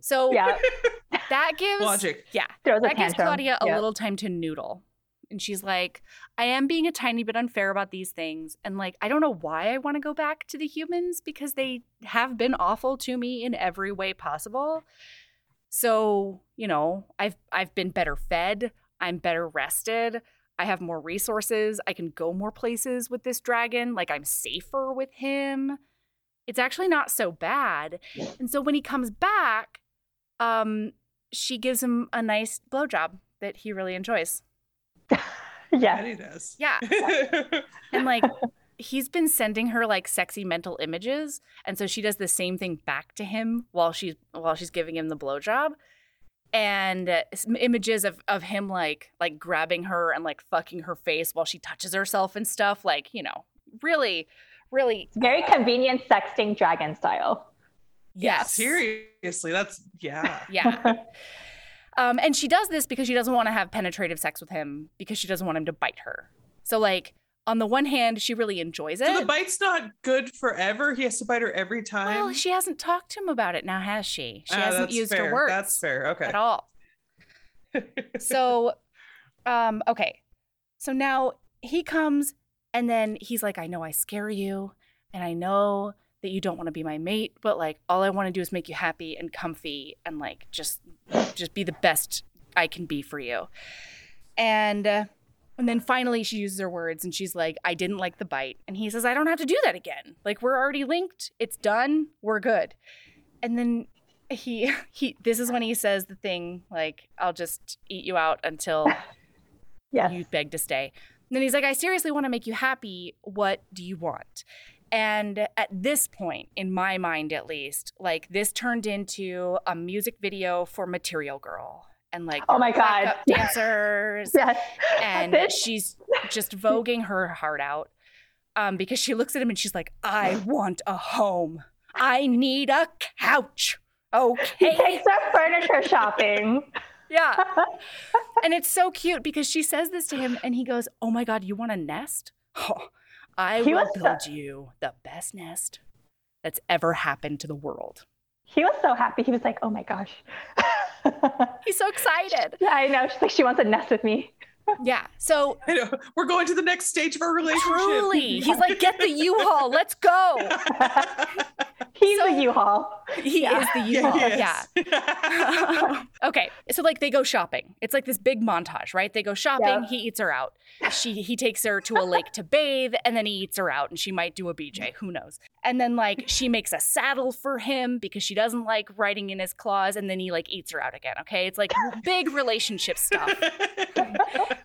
So yeah. that gives logic. Yeah. Throws that gives Claudia a little time to noodle. And she's like, I am being a tiny bit unfair about these things. And like, I don't know why I want to go back to the humans because they have been awful to me in every way possible. So, you know, I've I've been better fed. I'm better rested. I have more resources. I can go more places with this dragon. Like I'm safer with him. It's actually not so bad. And so when he comes back, um, she gives him a nice blowjob that he really enjoys. yeah, he does. Yeah, and like he's been sending her like sexy mental images, and so she does the same thing back to him while she's while she's giving him the blowjob and uh, images of, of him like like grabbing her and like fucking her face while she touches herself and stuff like you know really really very convenient sexting dragon style. Yes. Yeah, seriously that's yeah. Yeah. Um and she does this because she doesn't want to have penetrative sex with him because she doesn't want him to bite her. So like on the one hand, she really enjoys it. So the bite's not good forever. He has to bite her every time. Well, she hasn't talked to him about it now, has she? She uh, hasn't used fair. her words. That's fair. Okay. At all. so, um, okay. So now he comes and then he's like, I know I scare you, and I know that you don't want to be my mate, but like all I want to do is make you happy and comfy and like just just be the best I can be for you. And uh, and then finally she uses her words and she's like, I didn't like the bite. And he says, I don't have to do that again. Like we're already linked. It's done. We're good. And then he he this is when he says the thing like, I'll just eat you out until yes. you beg to stay. And then he's like, I seriously want to make you happy. What do you want? And at this point, in my mind at least, like this turned into a music video for Material Girl and like oh my god. dancers. Yes. and she's just voguing her heart out um, because she looks at him and she's like i want a home. I need a couch. Okay. he takes her furniture shopping. Yeah. And it's so cute because she says this to him and he goes oh my god you want a nest? Oh, i he will build so- you the best nest that's ever happened to the world. He was so happy. He was like oh my gosh He's so excited. Yeah, I know. She's like, she wants to nest with me. Yeah. So I know. We're going to the next stage of our relationship. Truly. He's like, get the U-Haul. Let's go. He's so, the U-Haul. He yeah. is the U-Haul. Yeah. yeah. okay. So like they go shopping. It's like this big montage, right? They go shopping, yep. he eats her out. She he takes her to a lake to bathe, and then he eats her out, and she might do a BJ. Mm-hmm. Who knows? And then like she makes a saddle for him because she doesn't like riding in his claws, and then he like eats her out again. Okay. It's like big relationship stuff.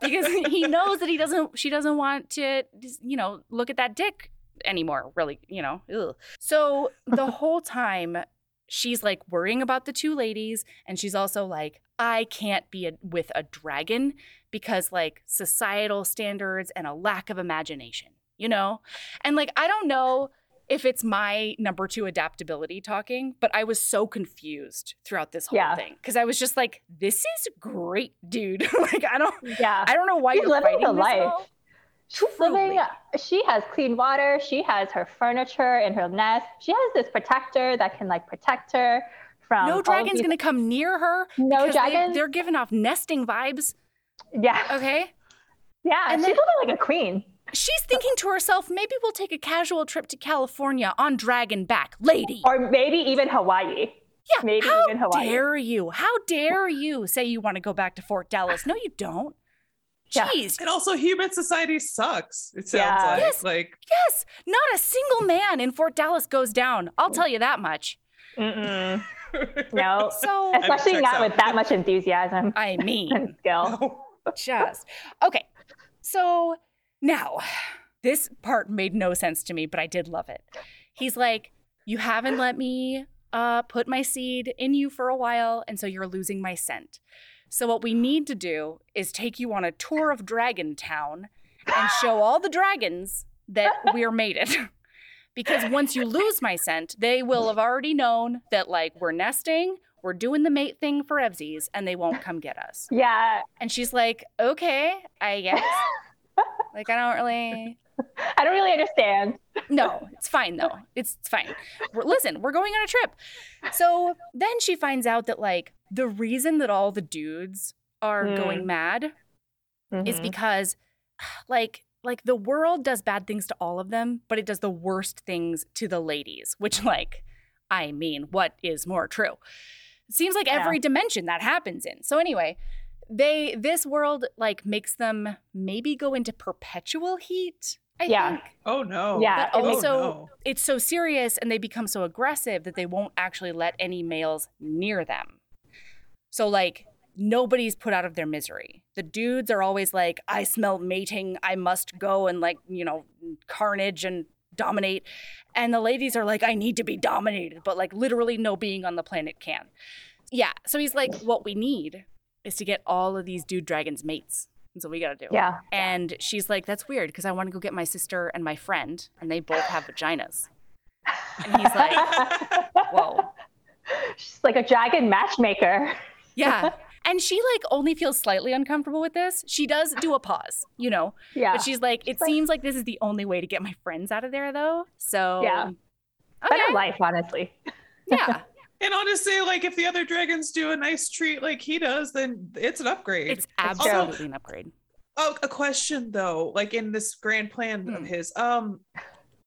Because he knows that he doesn't she doesn't want to you know look at that dick anymore really you know ugh. so the whole time she's like worrying about the two ladies and she's also like i can't be a, with a dragon because like societal standards and a lack of imagination you know and like i don't know if it's my number two adaptability talking, but I was so confused throughout this whole yeah. thing because I was just like, "This is great, dude." like I don't, yeah, I don't know why She's you're living the life. All. She's living. She has clean water. She has her furniture in her nest. She has this protector that can like protect her from. No dragon's these... gonna come near her. No dragons. They, are giving off nesting vibes. Yeah. Okay. Yeah, and she's then, living like a queen. She's thinking to herself, maybe we'll take a casual trip to California on Dragon Back, lady. Or maybe even Hawaii. Yeah, maybe how even Hawaii. dare you? How dare you say you want to go back to Fort Dallas? No, you don't. Jeez. Yeah. And also, human society sucks. It sounds yeah. like. Yes, like yes, not a single man in Fort Dallas goes down. I'll tell you that much. Mm-mm. No. So especially not out. with that much enthusiasm. I mean, skill. No. Just okay. So now, this part made no sense to me, but I did love it. He's like, You haven't let me uh, put my seed in you for a while, and so you're losing my scent. So, what we need to do is take you on a tour of Dragon Town and show all the dragons that we're mated. because once you lose my scent, they will have already known that, like, we're nesting, we're doing the mate thing for Evsies, and they won't come get us. Yeah. And she's like, okay, I guess. like, I don't really. I don't really understand. no, it's fine though. It's, it's fine. We're, listen, we're going on a trip. So then she finds out that, like, the reason that all the dudes are mm. going mad mm-hmm. is because, like, like the world does bad things to all of them, but it does the worst things to the ladies, which, like, I mean, what is more true? It seems like every dimension that happens in. So, anyway, they, this world, like, makes them maybe go into perpetual heat. I yeah. Think. Oh no. Yeah. But also, oh, no. it's so serious and they become so aggressive that they won't actually let any males near them. So, like, nobody's put out of their misery. The dudes are always like, I smell mating. I must go and, like, you know, carnage and dominate. And the ladies are like, I need to be dominated, but like literally no being on the planet can. Yeah. So he's like, what we need is to get all of these dude dragons mates. That's what we gotta do. Yeah. And she's like, that's weird because I want to go get my sister and my friend, and they both have vaginas. And he's like, whoa. She's like a dragon matchmaker. Yeah. And she like only feels slightly uncomfortable with this. She does do a pause, you know. Yeah. But she's like, it she's seems like, like, this is the only way to get my friends out of there, though. So yeah, okay. better life, honestly. Yeah. And honestly, like if the other dragons do a nice treat like he does, then it's an upgrade. It's absolutely an upgrade. Oh, a question though, like in this grand plan hmm. of his, um,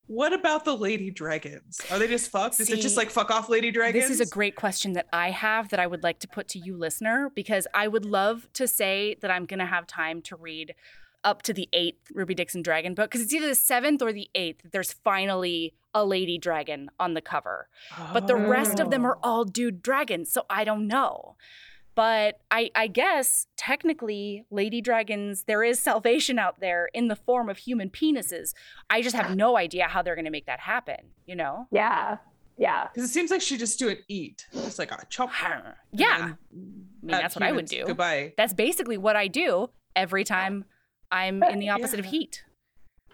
what about the lady dragons? Are they just fucked? Is it just like fuck off lady dragons? This is a great question that I have that I would like to put to you, listener, because I would love to say that I'm going to have time to read up to the eighth Ruby Dixon Dragon book because it's either the seventh or the eighth. There's finally a lady dragon on the cover, oh. but the rest of them are oh. all dude dragons. So I don't know. But I, I guess technically, lady dragons, there is salvation out there in the form of human penises. I just have no idea how they're going to make that happen, you know? Yeah. Yeah. Because it seems like she just do it eat. It's like a chop. Yeah. I mean, that's what I would do. Goodbye. That's basically what I do every time I'm in the opposite yeah. of heat.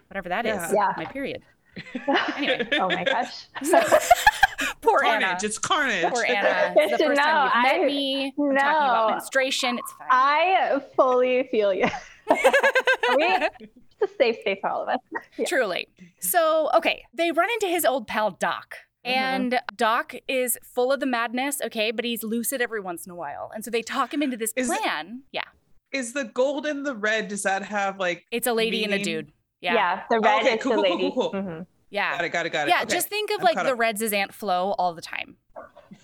Whatever that yeah. is. yeah. My period. anyway. Oh my gosh. Poor carnage. Hannah. It's carnage. Poor Hannah. It's the first no, time you've I, met me. We're no. talking about menstruation. It's fine. I fully feel you. it's a safe space for all of us. Yeah. Truly. So, okay, they run into his old pal Doc. Mm-hmm. And Doc is full of the madness, okay, but he's lucid every once in a while. And so they talk him into this is plan. It, yeah. Is the gold and the red, does that have like. It's a lady meaning? and a dude. Yeah. Yeah. The red okay, is cool, the lady. Cool, cool, cool. Mm-hmm. Yeah. Got it, got it, got it. Yeah, okay. just think of I'm like the up. Reds as Aunt Flo all the time.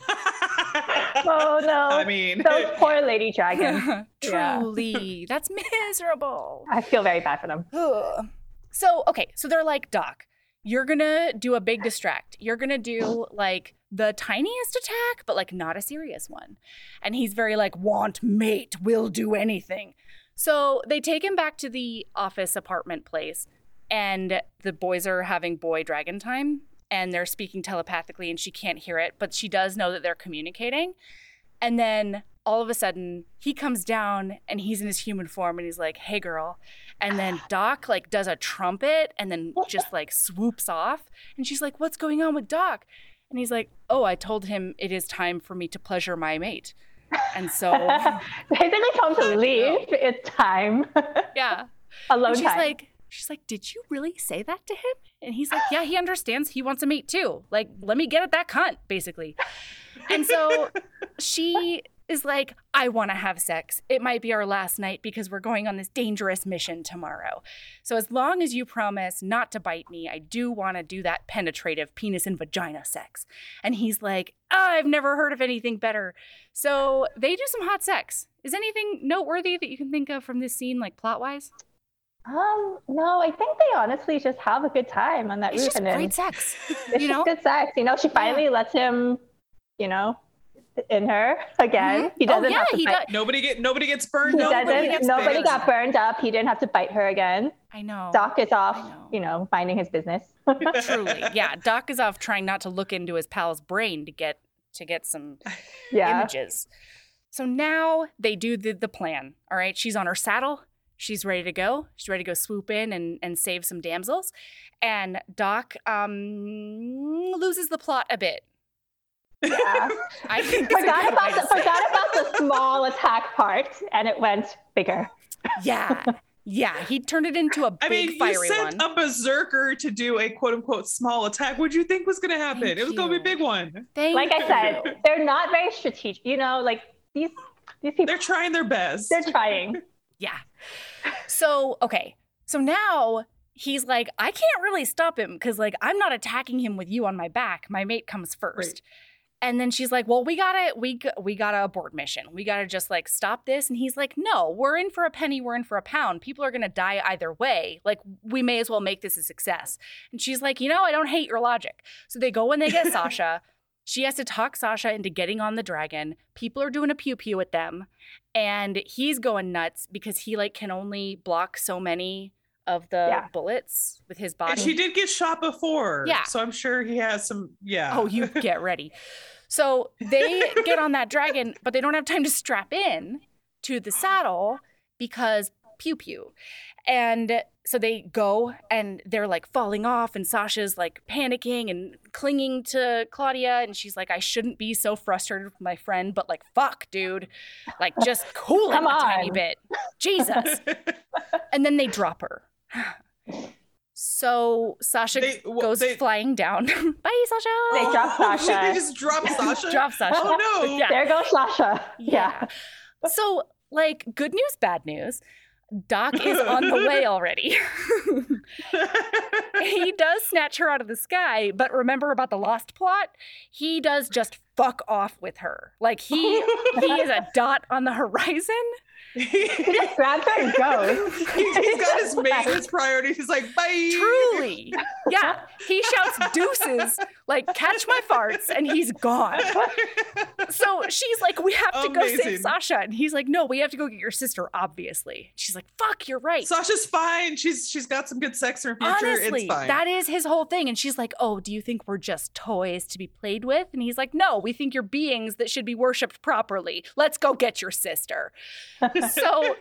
oh no. I mean those poor lady dragons. Truly. That's miserable. I feel very bad for them. so okay, so they're like, Doc, you're gonna do a big distract. You're gonna do like the tiniest attack, but like not a serious one. And he's very like, want mate, will do anything. So they take him back to the office apartment place and the boys are having boy dragon time and they're speaking telepathically and she can't hear it, but she does know that they're communicating. And then all of a sudden he comes down and he's in his human form and he's like, "Hey girl." And then Doc like does a trumpet and then just like swoops off and she's like, "What's going on with Doc?" And he's like, "Oh, I told him it is time for me to pleasure my mate." And so basically told him to leave. It's time. Yeah. Alone and she's time. like She's like, Did you really say that to him? And he's like, Yeah, he understands. He wants a mate too. Like, let me get at that cunt, basically. And so she is like, I want to have sex. It might be our last night because we're going on this dangerous mission tomorrow. So, as long as you promise not to bite me, I do want to do that penetrative penis and vagina sex. And he's like, oh, I've never heard of anything better. So, they do some hot sex. Is anything noteworthy that you can think of from this scene, like plot wise? Um, no, I think they honestly just have a good time on that it's roof. Just and great sex. It's you know? good sex. You know, she finally yeah. lets him, you know, in her again. Mm-hmm. He doesn't oh, yeah, have to he bite. Does. Nobody get nobody gets burned. He nobody doesn't. Gets nobody got burned up. He didn't have to bite her again. I know. Doc is off, know. you know, finding his business. Truly, yeah. Doc is off trying not to look into his pal's brain to get to get some yeah. images. So now they do the, the plan. All right. She's on her saddle. She's ready to go. She's ready to go swoop in and, and save some damsels. And Doc um, loses the plot a bit. Yeah. I forgot about the, forgot about the small attack part and it went bigger. Yeah. Yeah, he turned it into a big I mean, fiery you sent one. a berserker to do a quote unquote small attack. What do you think was going to happen? Thank it was going to be a big one. Thank like you. I said, they're not very strategic. You know, like these these people. They're trying their best. They're trying. yeah. So okay, so now he's like, I can't really stop him because like I'm not attacking him with you on my back. My mate comes first. Right. And then she's like, "Well, we gotta, we we gotta abort mission. We gotta just like stop this." And he's like, "No, we're in for a penny. We're in for a pound. People are gonna die either way. Like, we may as well make this a success." And she's like, "You know, I don't hate your logic." So they go and they get Sasha. She has to talk Sasha into getting on the dragon. People are doing a pew pew with them, and he's going nuts because he like can only block so many of the yeah. bullets with his body. And she did get shot before. Yeah. So I'm sure he has some, yeah. Oh, you get ready. So they get on that dragon, but they don't have time to strap in to the saddle because pew pew. And so they go and they're like falling off, and Sasha's like panicking and clinging to Claudia. And she's like, I shouldn't be so frustrated with my friend, but like, fuck, dude. Like, just cool it a tiny bit. Jesus. and then they drop her. So Sasha they, well, goes they, flying down. Bye, Sasha. They drop oh, Sasha. they just drop Sasha. drop Sasha. Oh no! Yeah. There goes Sasha. Yeah. yeah. So, like, good news, bad news. Doc is on the way already. he does snatch her out of the sky, but remember about the lost plot? He does just fuck off with her. Like he he is a dot on the horizon he just grabs her and goes. he's, he's got his maintenance priorities. He's like, bye. Truly. Yeah. He shouts deuces, like, catch my farts, and he's gone. So she's like, we have to Amazing. go save Sasha. And he's like, no, we have to go get your sister, obviously. She's like, fuck, you're right. Sasha's fine. She's she's got some good sex in her future. Honestly, it's fine. That is his whole thing. And she's like, oh, do you think we're just toys to be played with? And he's like, no, we think you're beings that should be worshipped properly. Let's go get your sister. so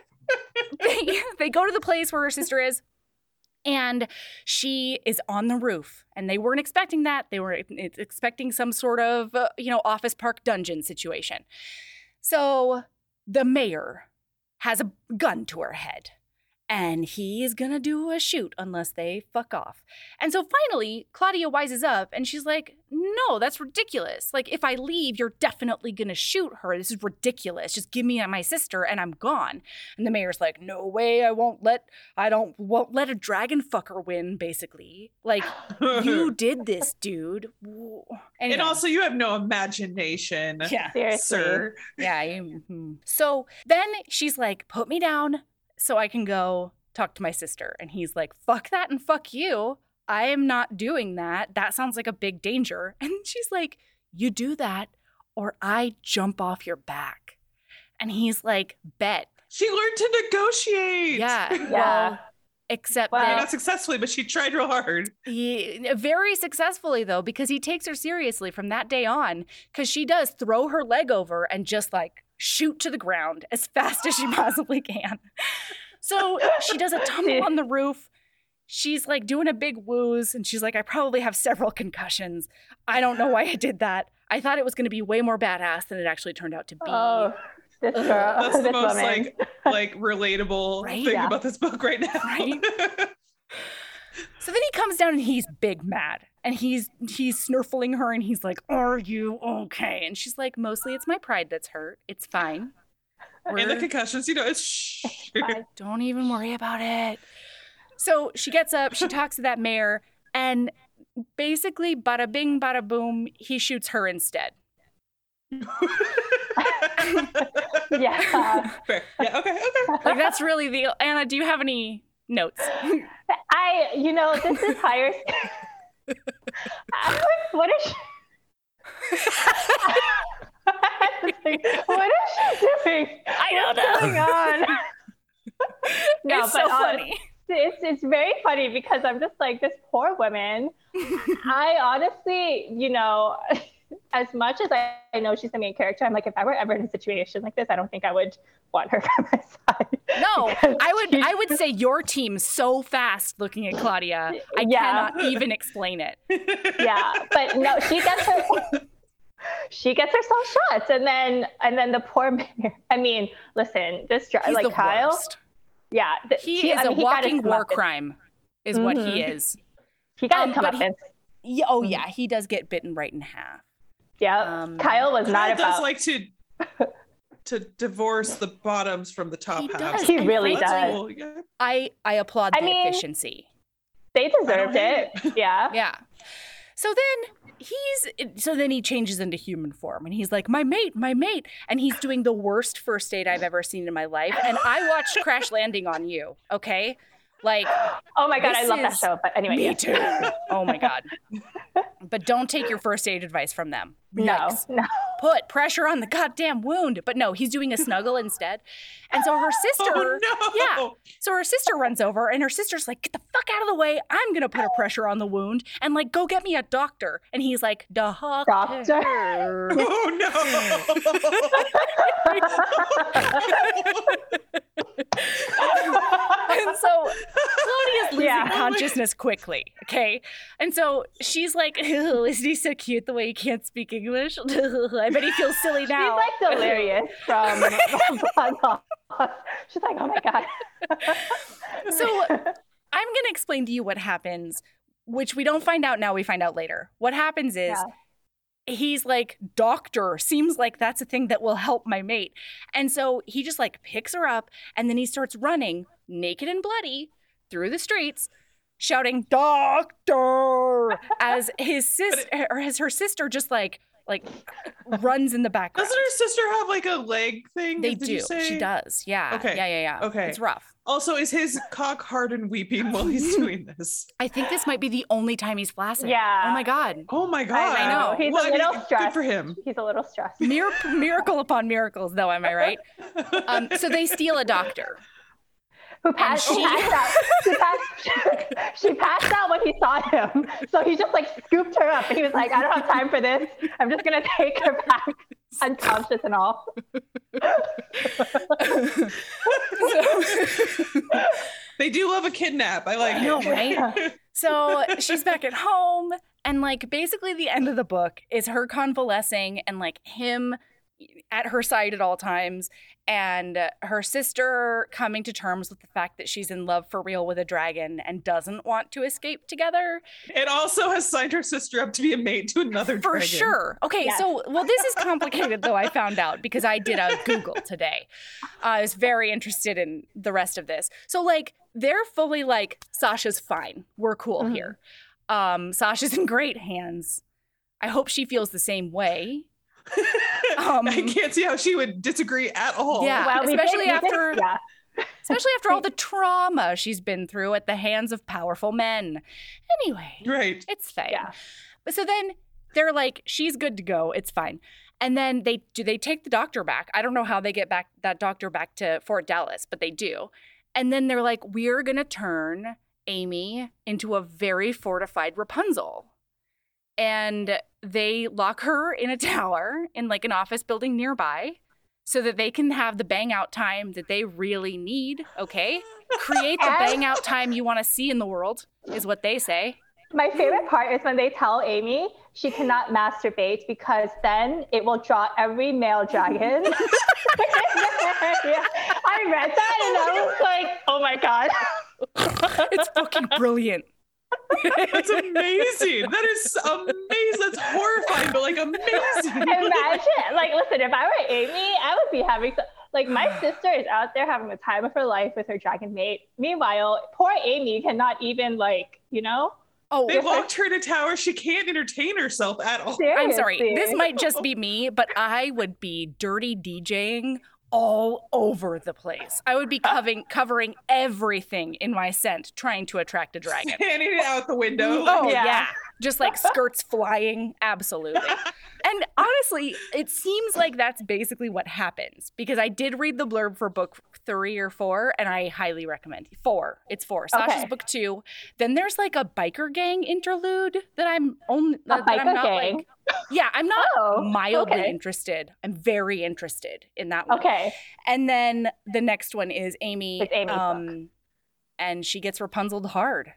they, they go to the place where her sister is and she is on the roof and they weren't expecting that. They were expecting some sort of uh, you know office park dungeon situation. So the mayor has a gun to her head and he's gonna do a shoot unless they fuck off. And so finally, Claudia wises up and she's like, No, that's ridiculous. Like, if I leave, you're definitely gonna shoot her. This is ridiculous. Just give me my sister and I'm gone. And the mayor's like, No way, I won't let I don't won't let a dragon fucker win, basically. Like, you did this, dude. Anyway. And also you have no imagination. Yeah. Seriously. Sir. Yeah. You, hmm. so then she's like, put me down so I can go talk to my sister. And he's like, fuck that and fuck you. I am not doing that. That sounds like a big danger. And she's like, you do that or I jump off your back. And he's like, bet. She learned to negotiate. Yeah. yeah. Well, except well, that, not successfully, but she tried real hard. He, very successfully though, because he takes her seriously from that day on. Because she does throw her leg over and just like shoot to the ground as fast as she possibly can. So she does a tumble on the roof. She's like doing a big woos, and she's like, I probably have several concussions. I don't know why I did that. I thought it was going to be way more badass than it actually turned out to be. Oh, this girl. That's the this most woman. like like relatable right? thing yeah. about this book right now. Right? so then he comes down and he's big mad and he's he's snurfling her and he's like are you okay and she's like mostly it's my pride that's hurt it's fine We're, and the concussions you know it's shh. don't even worry about it so she gets up she talks to that mayor and basically bada bing bada boom he shoots her instead yeah. Fair. Yeah. Okay. Okay. Like that's really the Hannah. Do you have any notes? I, you know, this is higher. what is? She... what is she doing? I don't know. What's going on? no, it's so funny. It's it's very funny because I'm just like this poor woman. I honestly, you know, as much as I, I, know she's the main character, I'm like, if I were ever in a situation like this, I don't think I would want her by my side. No, I would I would say your team so fast looking at Claudia. I yeah. cannot even explain it. Yeah, but no, she gets her she gets herself shot, and then and then the poor man. I mean, listen, this He's like Kyle. Worst. Yeah, th- he is I mean, a walking war crime, is mm-hmm. what he mm-hmm. is. He got um, come up yeah, oh mm-hmm. yeah, he does get bitten right in half. Yeah, um, Kyle was not Kyle about. does like to to divorce the bottoms from the top he half. Does. He really does. I I applaud I the mean, efficiency. They deserved it. Yeah. yeah. So then he's so then he changes into human form and he's like my mate my mate and he's doing the worst first date i've ever seen in my life and i watched crash landing on you okay like, oh my god, I love that show. But anyway, me yeah. too. oh my god. But don't take your first aid advice from them. No, no. Put pressure on the goddamn wound. But no, he's doing a snuggle instead. And so her oh, sister, oh, no. yeah. So her sister runs over, and her sister's like, "Get the fuck out of the way! I'm gonna put a pressure on the wound, and like, go get me a doctor." And he's like, "Doctor." Doctor. oh no. and so Claudia's losing yeah. consciousness quickly. Okay. And so she's like, Isn't he so cute the way he can't speak English? I bet he feels silly now. She's like delirious from She's like, Oh my God. so I'm going to explain to you what happens, which we don't find out now, we find out later. What happens is. Yeah he's like doctor seems like that's a thing that will help my mate and so he just like picks her up and then he starts running naked and bloody through the streets shouting doctor as his sister or as her sister just like like runs in the background. Doesn't her sister have like a leg thing? They do. She does. Yeah. Okay. Yeah, yeah, yeah. Okay. It's rough. Also, is his cock hard and weeping while he's doing this? I think this might be the only time he's flaccid. Yeah. Oh my god. Oh my god. I, I know. He's well, a little I mean, stressed. Good for him. He's a little stressed. Miracle, miracle upon miracles, though. Am I right? Um, so they steal a doctor who passed, she, passed out. She passed, she passed out when he saw him. So he just like scooped her up and he was like, I don't have time for this. I'm just going to take her back unconscious and all. they do love a kidnap. I like I know, right? So she's back at home and like basically the end of the book is her convalescing and like him at her side at all times and her sister coming to terms with the fact that she's in love for real with a dragon and doesn't want to escape together. It also has signed her sister up to be a mate to another dragon. for dragon. sure. Okay, yes. so well, this is complicated though. I found out because I did a Google today. Uh, I was very interested in the rest of this. So like they're fully like Sasha's fine. We're cool mm-hmm. here. Um, Sasha's in great hands. I hope she feels the same way. Um, I can't see how she would disagree at all. Yeah, well, especially did, after did, yeah. especially after all the trauma she's been through at the hands of powerful men. Anyway, right? It's fine. Yeah. But so then they're like, she's good to go. It's fine. And then they do they take the doctor back. I don't know how they get back that doctor back to Fort Dallas, but they do. And then they're like, we're gonna turn Amy into a very fortified Rapunzel and they lock her in a tower in like an office building nearby so that they can have the bang out time that they really need. Okay. Create the bang out time you want to see in the world, is what they say. My favorite part is when they tell Amy she cannot masturbate because then it will draw every male dragon. yeah, I read that and I was like, oh my God. it's fucking brilliant. That's amazing. That is amazing. That's horrifying, but like amazing. Imagine, like, listen, if I were Amy, I would be having some, like my sister is out there having the time of her life with her dragon mate. Meanwhile, poor Amy cannot even like, you know. Oh, they locked her in a tower. She can't entertain herself at all. Seriously. I'm sorry. This might just be me, but I would be dirty DJing all over the place. I would be covering covering everything in my scent, trying to attract a dragon. Handing it out the window. Oh yeah. yeah. Just like skirts flying. Absolutely. and honestly, it seems like that's basically what happens because I did read the blurb for book three or four, and I highly recommend four. It's four. Sasha's okay. book two. Then there's like a biker gang interlude that I'm only a that biker I'm not gang. Like, yeah, I'm not oh, mildly okay. interested. I'm very interested in that one. Okay. And then the next one is Amy. It's Amy's um, book. and she gets Rapunzeled hard.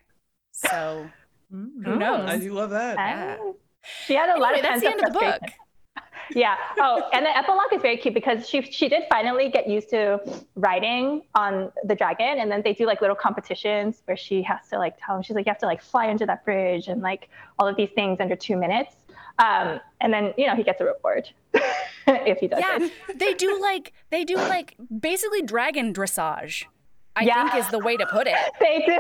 So who knows? I do love that. Yeah. She had a anyway, lot of that's the end of the book yeah. Oh, and the epilogue is very cute because she she did finally get used to riding on the dragon, and then they do like little competitions where she has to like tell him she's like you have to like fly under that bridge and like all of these things under two minutes. Um, and then you know he gets a reward if he does. Yeah, it. they do like they do like basically dragon dressage. I yeah. think is the way to put it. they do.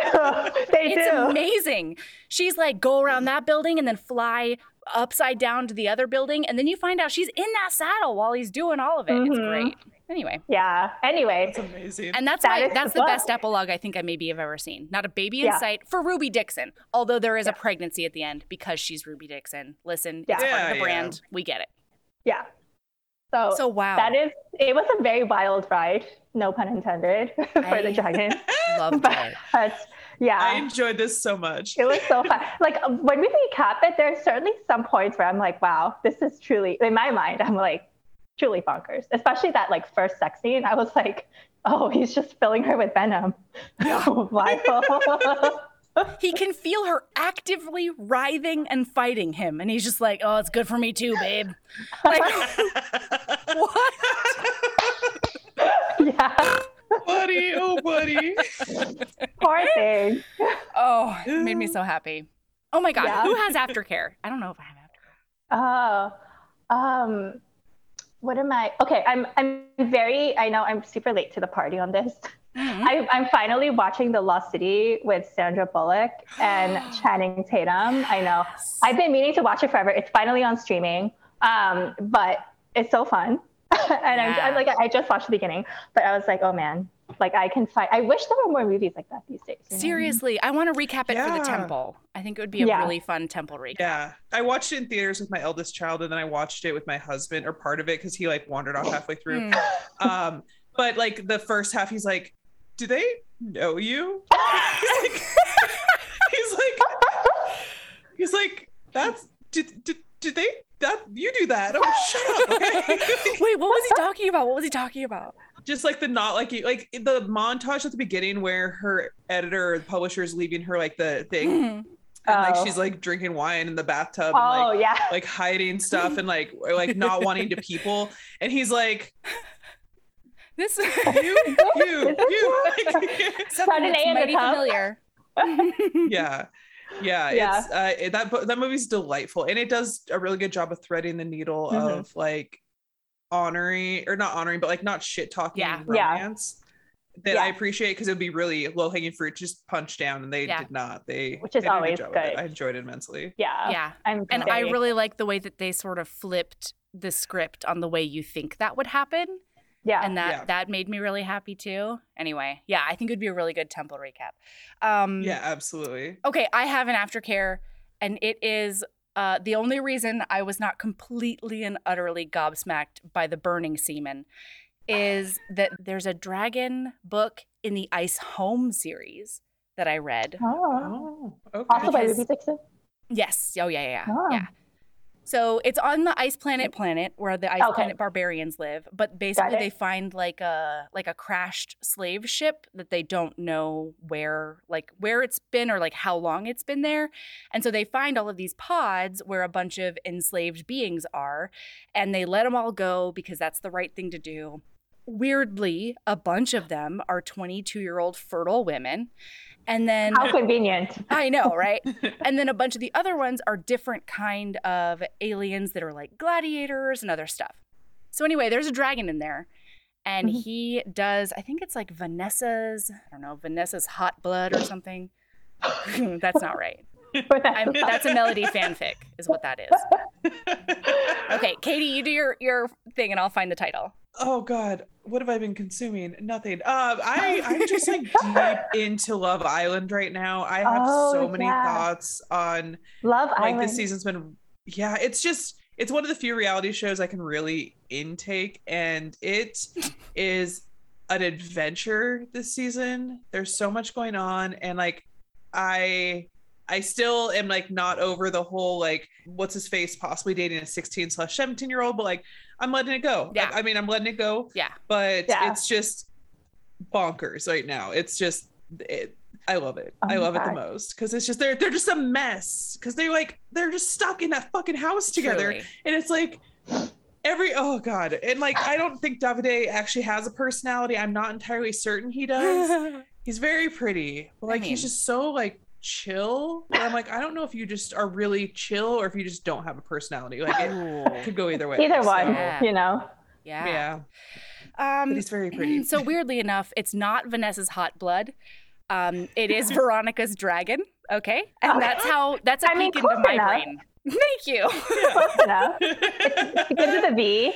They it's do. It's amazing. She's like, go around that building and then fly upside down to the other building, and then you find out she's in that saddle while he's doing all of it. Mm-hmm. It's great. Anyway. Yeah. Anyway. That's amazing. And that's that my, that's the, the best epilogue I think I maybe have ever seen. Not a baby in yeah. sight for Ruby Dixon, although there is yeah. a pregnancy at the end because she's Ruby Dixon. Listen, yeah. it's part of the brand. We get it. Yeah. So, so wow. That is it was a very wild ride, no pun intended, for I the dragon. Loved it. But yeah. I enjoyed this so much. It was so fun. like when we recap it, there's certainly some points where I'm like, wow, this is truly in my mind, I'm like, truly bonkers. Especially that like first sex scene. I was like, oh, he's just filling her with venom. oh, he can feel her actively writhing and fighting him, and he's just like, "Oh, it's good for me too, babe." Like, what? Yeah buddy, oh buddy. Poor thing. Oh, it made me so happy. Oh my god, yeah. who has aftercare? I don't know if I have aftercare. Oh, um, what am I? Okay, I'm I'm very. I know I'm super late to the party on this. Mm-hmm. I, I'm finally watching The Lost City with Sandra Bullock and Channing Tatum. I know. I've been meaning to watch it forever. It's finally on streaming, um, but it's so fun. and yeah. I'm, I'm, like, I just watched the beginning, but I was like, oh man, like I can find. I wish there were more movies like that these days. Seriously, know? I want to recap it yeah. for the temple. I think it would be a yeah. really fun temple recap. Yeah, I watched it in theaters with my eldest child, and then I watched it with my husband, or part of it, because he like wandered off halfway through. Hmm. um, but like the first half, he's like, "Do they know you?" he's like, he's like, he's like, "That's did did did they that you do that. Oh, shut up. Okay? Wait, what was he talking about? What was he talking about? Just like the not like you like the montage at the beginning where her editor or the publisher is leaving her like the thing. Mm-hmm. And oh. like she's like drinking wine in the bathtub and oh, like yeah. like hiding stuff and like like not wanting to people. And he's like this is you you you like, something that's mighty familiar. yeah yeah, yeah. it's uh, that that movie's delightful and it does a really good job of threading the needle mm-hmm. of like honoring or not honoring but like not shit talking yeah. romance yeah. that yeah. I appreciate because it would be really low hanging fruit just punch down and they yeah. did not they which is always good, good. I enjoyed it immensely yeah yeah I'm and. I really like the way that they sort of flipped the script on the way you think that would happen yeah. And that yeah. that made me really happy too. Anyway, yeah, I think it would be a really good temple recap. Um Yeah, absolutely. Okay, I have an aftercare and it is uh, the only reason I was not completely and utterly gobsmacked by the burning semen is that there's a dragon book in the Ice Home series that I read. Oh, oh okay. Also by Ruby Dixon? Yes. Oh, yeah, yeah, yeah. Oh. yeah. So it's on the ice planet planet where the ice okay. planet barbarians live, but basically they find like a like a crashed slave ship that they don't know where like where it's been or like how long it's been there. And so they find all of these pods where a bunch of enslaved beings are and they let them all go because that's the right thing to do. Weirdly, a bunch of them are 22-year-old fertile women and then how convenient. I know, right? and then a bunch of the other ones are different kind of aliens that are like gladiators and other stuff. So anyway, there's a dragon in there. And mm-hmm. he does, I think it's like Vanessa's, I don't know, Vanessa's hot blood or something. That's not right. that's a melody fanfic, is what that is. Okay, Katee, you do your your thing, and I'll find the title. Oh God, what have I been consuming? Nothing. Uh, I I'm just like deep into Love Island right now. I have oh, so many yeah. thoughts on Love like, Island. This season's been, yeah, it's just it's one of the few reality shows I can really intake, and it is an adventure this season. There's so much going on and like I I still am like not over the whole like what's his face possibly dating a 16 slash 17 year old, but like I'm letting it go. Yeah. I, I mean I'm letting it go. Yeah. But Yeah. it's just bonkers right now. It's just it, I love it. Oh I my love it the most because it's just they're they're just a mess because they're like they're just stuck in that fucking house together Truly. and it's like every oh god and like I don't think Davide actually has a personality. I'm not entirely certain he does. he's very pretty but I like he's just so like chill but i'm like i don't know if you just are really chill or if you just don't have a personality like it could go either way Either one, Yeah. you know. yeah. yeah but Um, he's very pretty so weirdly enough, it's not Vanessa's hot blood. Um, it is Veronica's dragon. Okay, and Okay. that's how that's a I mean, peek into my enough. brain. Thank you. Close enough. It begins with a V.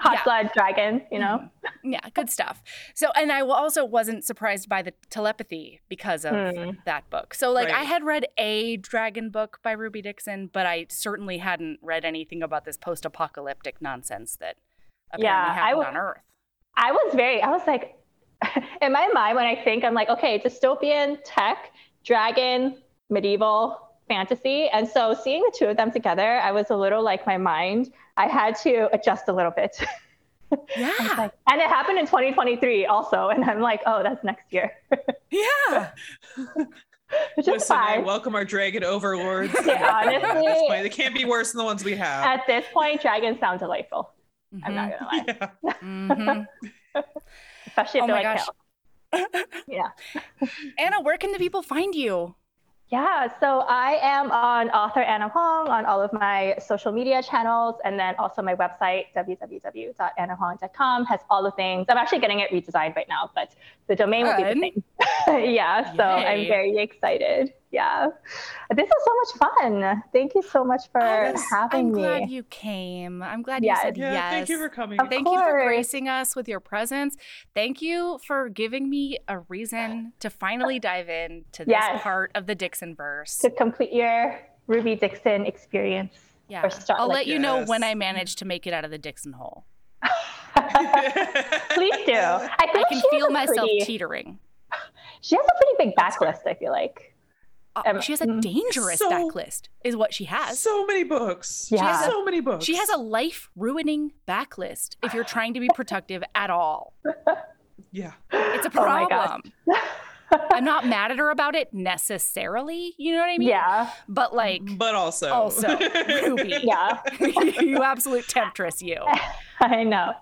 Hot Yeah. blood dragon, you know. yeah, good stuff. So, and I also wasn't surprised by the telepathy because of Hmm. that book. So, like, I had read a dragon book by Ruby Dixon, but I certainly hadn't read anything about this post-apocalyptic nonsense that apparently Yeah, I happened w- on Earth. I was very, I was like, in my mind, when I think, I'm like, okay, dystopian tech, dragon, medieval fantasy. And so seeing the two of them together, I was a little like my mind, I had to adjust a little bit. Yeah, and it happened in 2023 also. And I'm like, oh, that's next year, yeah. which is listen i fine. welcome our dragon overlords Yeah, honestly- they can't be worse than the ones we have At this point, dragons sound delightful. I'm not Mm-hmm. gonna lie, yeah. Mhm. especially if Oh they're my like gosh. pale. Yeah. Ana, where can the people find you? Yeah, so I am on author Ana Huang on all of my social media channels, and then also my website www.anahuang.com has all the things. I'm actually getting it redesigned right now, but the domain will be the same. yeah, so I'm very excited. Yeah, this was so much fun. Thank you so much for Yes, having me. I'm me. glad you came. I'm glad Yeah, you said yeah yes. thank you for coming Of Thank you for gracing us with your presence. Thank you for giving me a reason to finally dive in to this Yes. part of the Dixon verse. to complete your Ruby Dixon experience. Yeah. or start I'll like let you know when I manage to make it out of the Dixon hole. Please do. I, feel I can feel myself pretty- teetering. She has a pretty big backlist. I feel like. Uh, Um, she has a mm. dangerous So- backlist, is what she has. so many books Yeah. Just so many books She has a life ruining backlist if you're trying to be productive at all. yeah It's a Oh my gosh. problem. I'm not mad at her about it necessarily, you know what I mean? Yeah. But like, but also also, Ruby, Yeah. you absolute temptress, you. I know.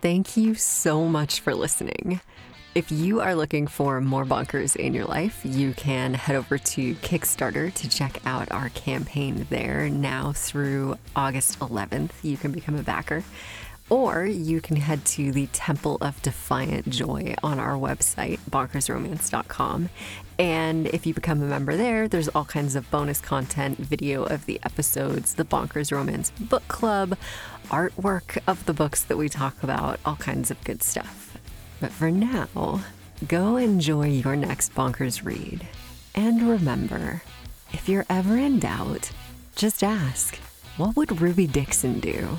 Thank you so much for listening. If you are looking for more bonkers in your life, you can head over to Kickstarter to check out our campaign there now through August 11th. You can become a backer. Or you can head to the Temple of Defiant Joy on our website, bonkersromance.com. And if you become a member there, there's all kinds of bonus content, video of the episodes, the Bonkers Romance Book Club, artwork of the books that we talk about, all kinds of good stuff. But for now, go enjoy your next Bonkers read. And remember, if you're ever in doubt, just ask, what would Ruby Dixon do?